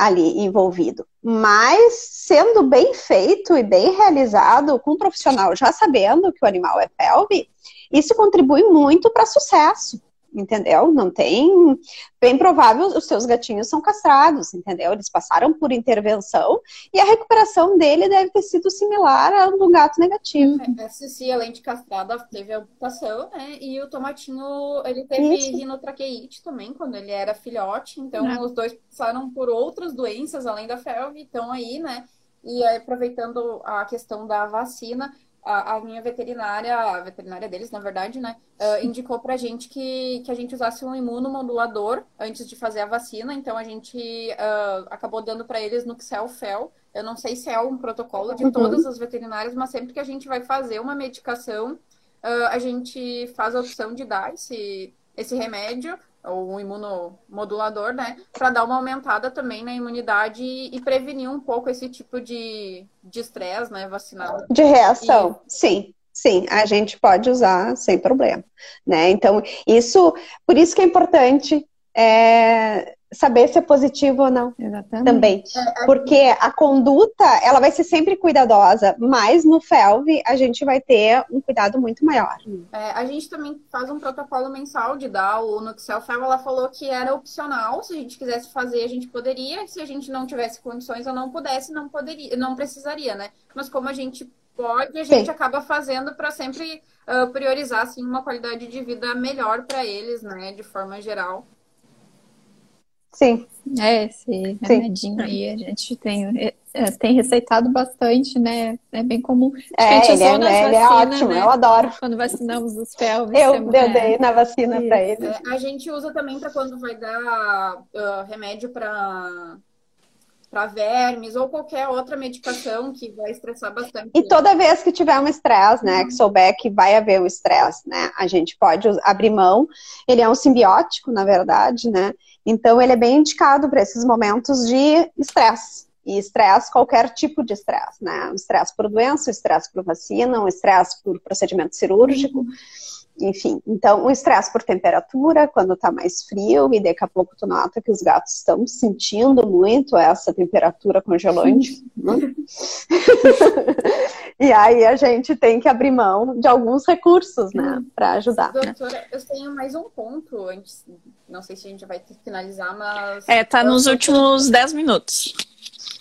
ali envolvido. Mas sendo bem feito e bem realizado com um profissional já sabendo que o animal é pelve, isso contribui muito para sucesso entendeu? Não tem. Bem provável os seus gatinhos são castrados, entendeu? Eles passaram por intervenção e a recuperação dele deve ter sido similar a do gato negativo. É, a Cici, além de castrada, teve amputação, né? E o Tomatinho, ele teve Isso. rinotraqueite também, quando ele era filhote. Então, é. os dois passaram por outras doenças além da felve, então aí, né? E aproveitando a questão da vacina, a, a, minha veterinária, a veterinária deles, na verdade, né, uh, indicou pra gente que, que a gente usasse um imunomodulador antes de fazer a vacina, então a gente uh, acabou dando para eles no Xelfel. Eu não sei se é um protocolo de uhum. todas as veterinárias, mas sempre que a gente vai fazer uma medicação, uh, a gente faz a opção de dar esse, esse remédio ou um imunomodulador, né, para dar uma aumentada também na imunidade e, e prevenir um pouco esse tipo de estresse, né, vacinal. De reação, e... sim. Sim, a gente pode usar sem problema, né? Então, isso, por isso que é importante é, saber se é positivo ou não. Exatamente. Também. É, Porque a conduta, ela vai ser sempre cuidadosa, mas no FELV a gente vai ter um cuidado muito maior. É, a gente também faz um protocolo mensal de dar o Nuxel FELV, ela falou que era opcional, se a gente quisesse fazer, a gente poderia, se a gente não tivesse condições ou não pudesse, não poderia, não precisaria, né? Mas como a gente pode, a gente Sim. acaba fazendo para sempre uh, priorizar assim uma qualidade de vida melhor para eles, né, de forma geral. Sim. É, esse remedinho aí a gente tem, é, é, tem receitado bastante, né? É bem comum. É, ele, é, ele vacina, é ótimo, né? eu adoro. Quando vacinamos os pelvis. Eu, eu dei na vacina para ele. É, a gente usa também para quando vai dar uh, remédio para para vermes ou qualquer outra medicação que vai estressar bastante. E toda vez que tiver um estresse, né, que souber que vai haver um estresse, né, a gente pode abrir mão. Ele é um simbiótico, na verdade, né? Então ele é bem indicado para esses momentos de estresse. E estresse, qualquer tipo de estresse, né? Estresse por doença, estresse por vacina, um estresse por procedimento cirúrgico. Enfim, então o estresse por temperatura, quando tá mais frio, e daqui a pouco tu nota que os gatos estão sentindo muito essa temperatura congelante. Né? [laughs] e aí a gente tem que abrir mão de alguns recursos, né, para ajudar. Doutora, eu tenho mais um ponto antes, não sei se a gente vai finalizar, mas. É, tá nos últimos 10 minutos.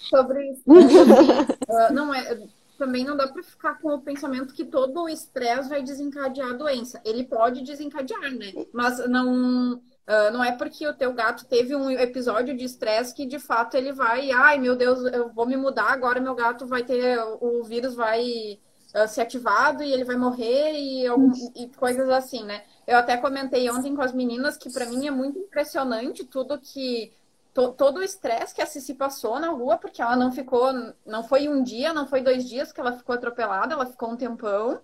Sobre isso. uh, [laughs] não é também não dá para ficar com o pensamento que todo o estresse vai desencadear a doença. Ele pode desencadear, né? Mas não, uh, não é porque o teu gato teve um episódio de estresse que de fato ele vai, ai meu Deus, eu vou me mudar agora, meu gato vai ter, o vírus vai uh, ser ativado e ele vai morrer e, algum, e coisas assim, né? Eu até comentei ontem com as meninas que para mim é muito impressionante tudo que to, todo o estresse que a Cici passou na rua, porque ela não ficou, não foi um dia, não foi dois dias que ela ficou atropelada, ela ficou um tempão.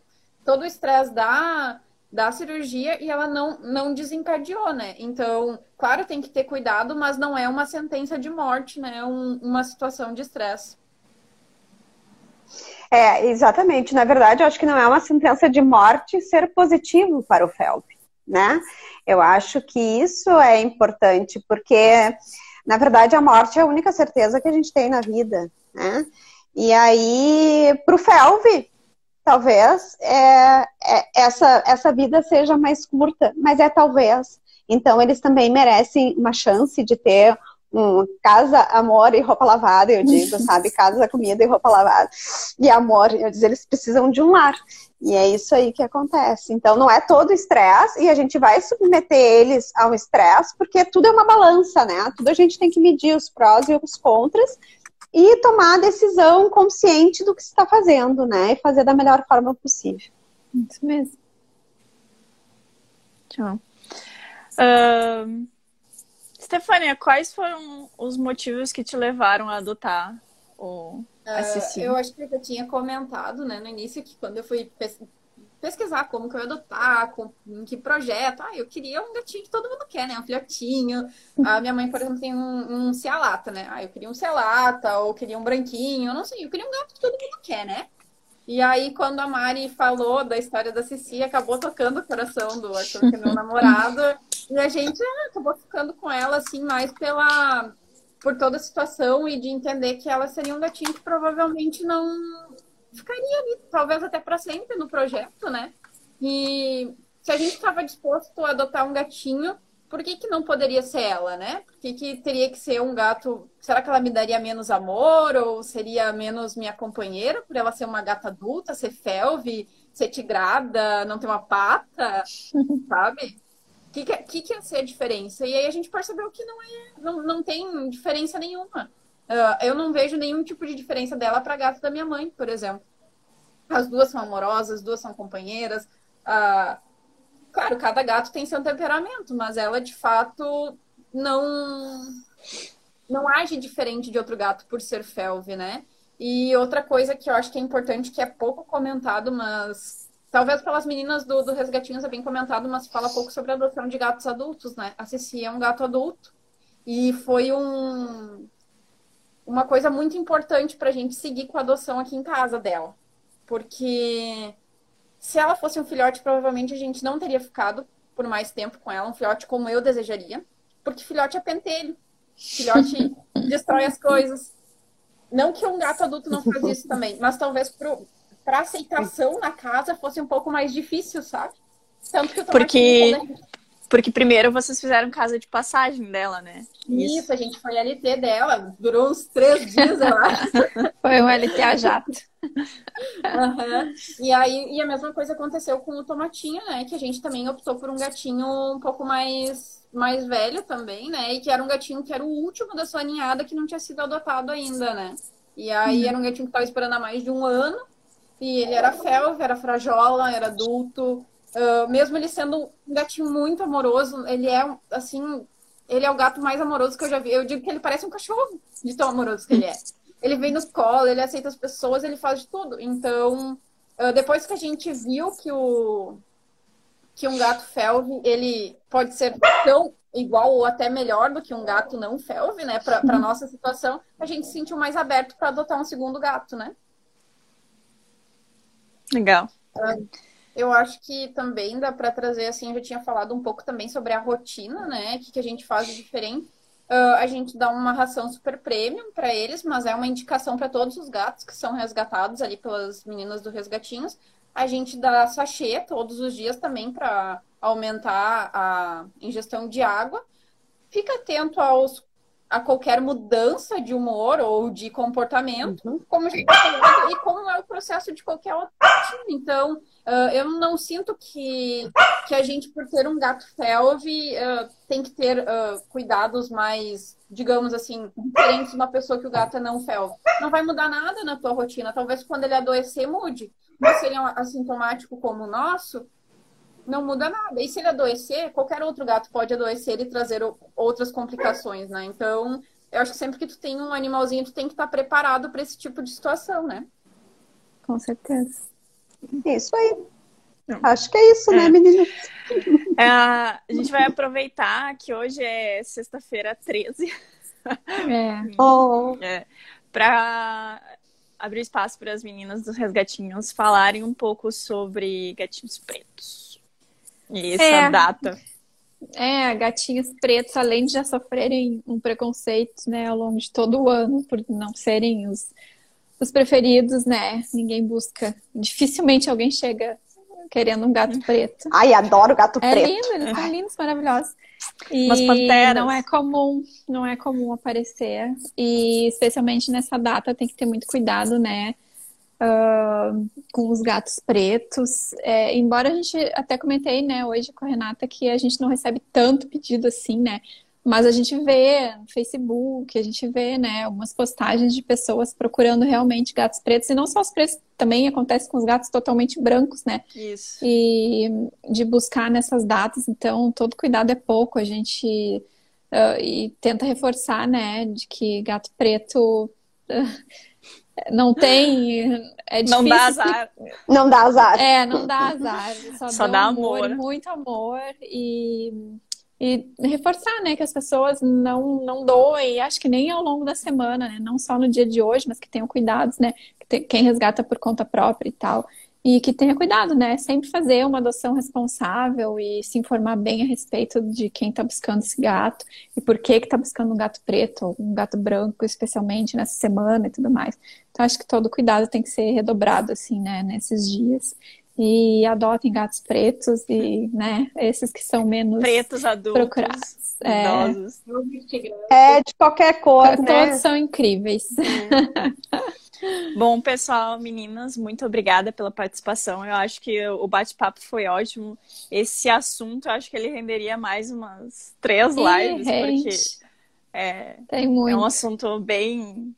Todo o estresse da, da cirurgia e ela não, não desencadeou, né? Então, claro, tem que ter cuidado, mas não é uma sentença de morte, né? Um, uma situação de estresse. É, exatamente. Na verdade, eu acho que não é uma sentença de morte ser positivo para o FELP, né? Eu acho que isso é importante, porque na verdade, a morte é a única certeza que a gente tem na vida, né? E aí, para o Felve, talvez é, é, essa, essa vida seja mais curta, mas é talvez. Então, eles também merecem uma chance de ter um casa, amor e roupa lavada, eu digo, [laughs] sabe? Casa, comida e roupa lavada. E amor, eu digo, eles precisam de um lar. E é isso aí que acontece. Então, não é todo estresse e a gente vai submeter eles ao estresse, porque tudo é uma balança, né? Tudo a gente tem que medir os prós e os contras e tomar a decisão consciente do que se está fazendo, né? E fazer da melhor forma possível. Isso mesmo. Tchau. Uh, Stefania, quais foram os motivos que te levaram a adotar o Uh, eu acho que eu tinha comentado né, no início que quando eu fui pes pesquisar como que eu ia adotar, com, em que projeto, ah, eu queria um gatinho que todo mundo quer, né? Um filhotinho. A minha mãe, por exemplo, tem um, um cialata, né? Ah, eu queria um cialata, ou queria um branquinho, eu não sei, eu queria um gato que todo mundo quer, né? E aí, quando a Mari falou da história da Cici, acabou tocando o coração do Arthur, que é meu namorado. E a gente ah, acabou ficando com ela, assim, mais pela por toda a situação e de entender que ela seria um gatinho que provavelmente não ficaria ali, talvez até para sempre no projeto, né? E se a gente estava disposto a adotar um gatinho, por que, que não poderia ser ela, né? Por que, que teria que ser um gato? Será que ela me daria menos amor ou seria menos minha companheira por ela ser uma gata adulta, ser felve, ser tigrada, não ter uma pata, [laughs] sabe? Que, que, que ia ser a diferença? E aí a gente percebeu que não, é, não, não tem diferença nenhuma. Uh, eu não vejo nenhum tipo de diferença dela para gato da minha mãe, por exemplo. As duas são amorosas, as duas são companheiras. Uh, claro, cada gato tem seu temperamento, mas ela de fato não não age diferente de outro gato por ser felve, né? E outra coisa que eu acho que é importante, que é pouco comentado, mas Talvez pelas meninas do, do Resgatinhos é bem comentado, mas fala pouco sobre a adoção de gatos adultos, né? A Ceci é um gato adulto e foi um, uma coisa muito importante para a gente seguir com a adoção aqui em casa dela. Porque se ela fosse um filhote, provavelmente a gente não teria ficado por mais tempo com ela, um filhote como eu desejaria. Porque filhote é pentelho. Filhote [laughs] destrói as coisas. Não que um gato adulto não faz isso também, mas talvez pro, para aceitação na casa fosse um pouco mais difícil, sabe? Tanto que eu Porque porque primeiro vocês fizeram casa de passagem dela, né? Isso, Isso a gente foi LT dela, durou uns três dias, eu acho. [laughs] foi um LT a jato. Uhum. E aí, e a mesma coisa aconteceu com o Tomatinho, né? Que a gente também optou por um gatinho um pouco mais, mais velho também, né? E que era um gatinho que era o último da sua ninhada que não tinha sido adotado ainda, né? E aí uhum. era um gatinho que estava esperando há mais de um ano. E ele era felve, era frajola, era adulto. Uh, mesmo ele sendo um gatinho muito amoroso, ele é, assim, ele é o gato mais amoroso que eu já vi. Eu digo que ele parece um cachorro, de tão amoroso que ele é. Ele vem nos colos, ele aceita as pessoas, ele faz de tudo. Então, ah, depois que a gente viu que o que um gato felve, ele pode ser tão igual ou até melhor do que um gato não felve, né? Para nossa situação, a gente se sentiu mais aberto para adotar um segundo gato, né? Legal. Uh, eu acho que também dá para trazer, assim, eu já tinha falado um pouco também sobre a rotina, né? O que, que a gente faz de diferente. Uh, a gente dá uma ração super premium para eles, mas é uma indicação para todos os gatos que são resgatados ali pelas meninas do Resgatinhos. A gente dá sachê todos os dias também para aumentar a ingestão de água. Fica atento aos a qualquer mudança de humor ou de comportamento, uhum. como a gente está falando, e como é o processo de qualquer outro Então, uh, eu não sinto que, que a gente, por ter um gato felve, uh, tem que ter uh, cuidados mais, digamos assim, diferentes de uma pessoa que o gato é não felve. Não vai mudar nada na tua rotina. Talvez quando ele adoecer, mude. Mas se ele é assintomático como o nosso, não muda nada. E se ele adoecer, qualquer outro gato pode adoecer e trazer outras complicações, né? Então, eu acho que sempre que tu tem um animalzinho, tu tem que estar preparado para esse tipo de situação, né? Com certeza. Isso aí. Acho que é isso, né, é. né, menina? [laughs] É, a gente vai aproveitar que hoje é sexta-feira 13. É. Oh. é para abrir espaço para as meninas dos resgatinhos falarem um pouco sobre gatinhos pretos. Essa é, data. É, gatinhos pretos, além de já sofrerem um preconceito, né, ao longo de todo o ano, por não serem os, os preferidos, né? Ninguém busca. Dificilmente alguém chega querendo um gato preto. Ai, adoro gato é preto. É lindo, eles são lindos, maravilhosos. E panteras. não é comum, não é comum aparecer. E especialmente nessa data tem que ter muito cuidado, né? Uh, com os gatos pretos. É, embora a gente até comentei, né, hoje com a Renata que a gente não recebe tanto pedido assim, né? Mas a gente vê no Facebook, a gente vê, né, umas postagens de pessoas procurando realmente gatos pretos. E não só os pretos, também acontece com os gatos totalmente brancos, né? Isso. E de buscar nessas datas. Então, todo cuidado é pouco. A gente uh, e tenta reforçar, né, de que gato preto. Uh, não tem. É difícil. Não dá azar. Não dá azar. É, não dá azar. Só, Só dá amor, amor, Muito amor. E, e reforçar, né, que as pessoas não, não doem, acho que nem ao longo da semana, né? Não só no dia de hoje, mas que tenham cuidados, né? Que tem, quem resgata por conta própria e tal. E que tenha cuidado, né? Sempre fazer uma adoção responsável e se informar bem a respeito de quem está buscando esse gato e por que está buscando um gato preto ou um gato branco, especialmente nessa semana e tudo mais. Então, acho que todo cuidado tem que ser redobrado, assim, né, nesses dias. E adotem gatos pretos e, né, esses que são menos pretos adultos, procurados. É, idosos. É, de qualquer cor, Todos né? são incríveis. É. [laughs] Bom, pessoal, meninas, muito obrigada pela participação. Eu acho que o bate-papo foi ótimo. Esse assunto, eu acho que ele renderia mais umas três lives, porque é, é um assunto bem,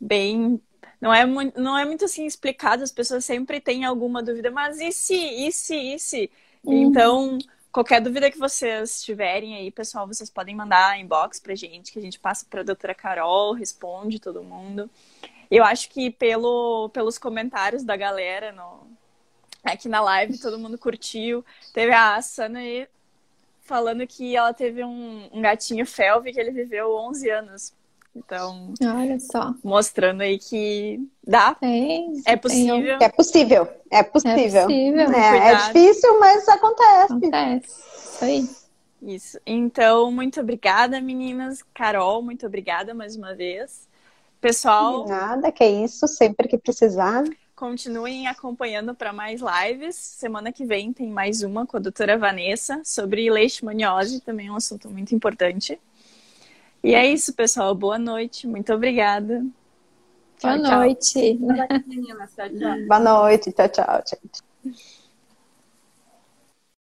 bem não é, muito, não é muito assim explicado, as pessoas sempre têm alguma dúvida, mas e se, e se, e se? Uhum. Então, qualquer dúvida que vocês tiverem aí, pessoal, vocês podem mandar inbox pra gente, que a gente passa pra doutora Carol, responde todo mundo. Eu acho que pelo, pelos comentários da galera no, aqui na live, todo mundo curtiu. Teve a Sana aí falando que ela teve um, um gatinho felve que ele viveu 11 anos. Então, olha só. Mostrando aí que dá. Tem, é possível. É possível. É possível. É, possível. É, é difícil, mas acontece. Acontece. Isso aí. Isso. Então, muito obrigada, meninas. Carol, muito obrigada mais uma vez. Pessoal. Nada, que é isso, sempre que precisar. Continuem acompanhando para mais lives. Semana que vem tem mais uma com a doutora Vanessa sobre leishmaniose, também é um assunto muito importante. E é isso, pessoal. Boa noite. Muito obrigada. Boa tchau, noite. Tchau. Boa noite. Tchau, tchau, gente.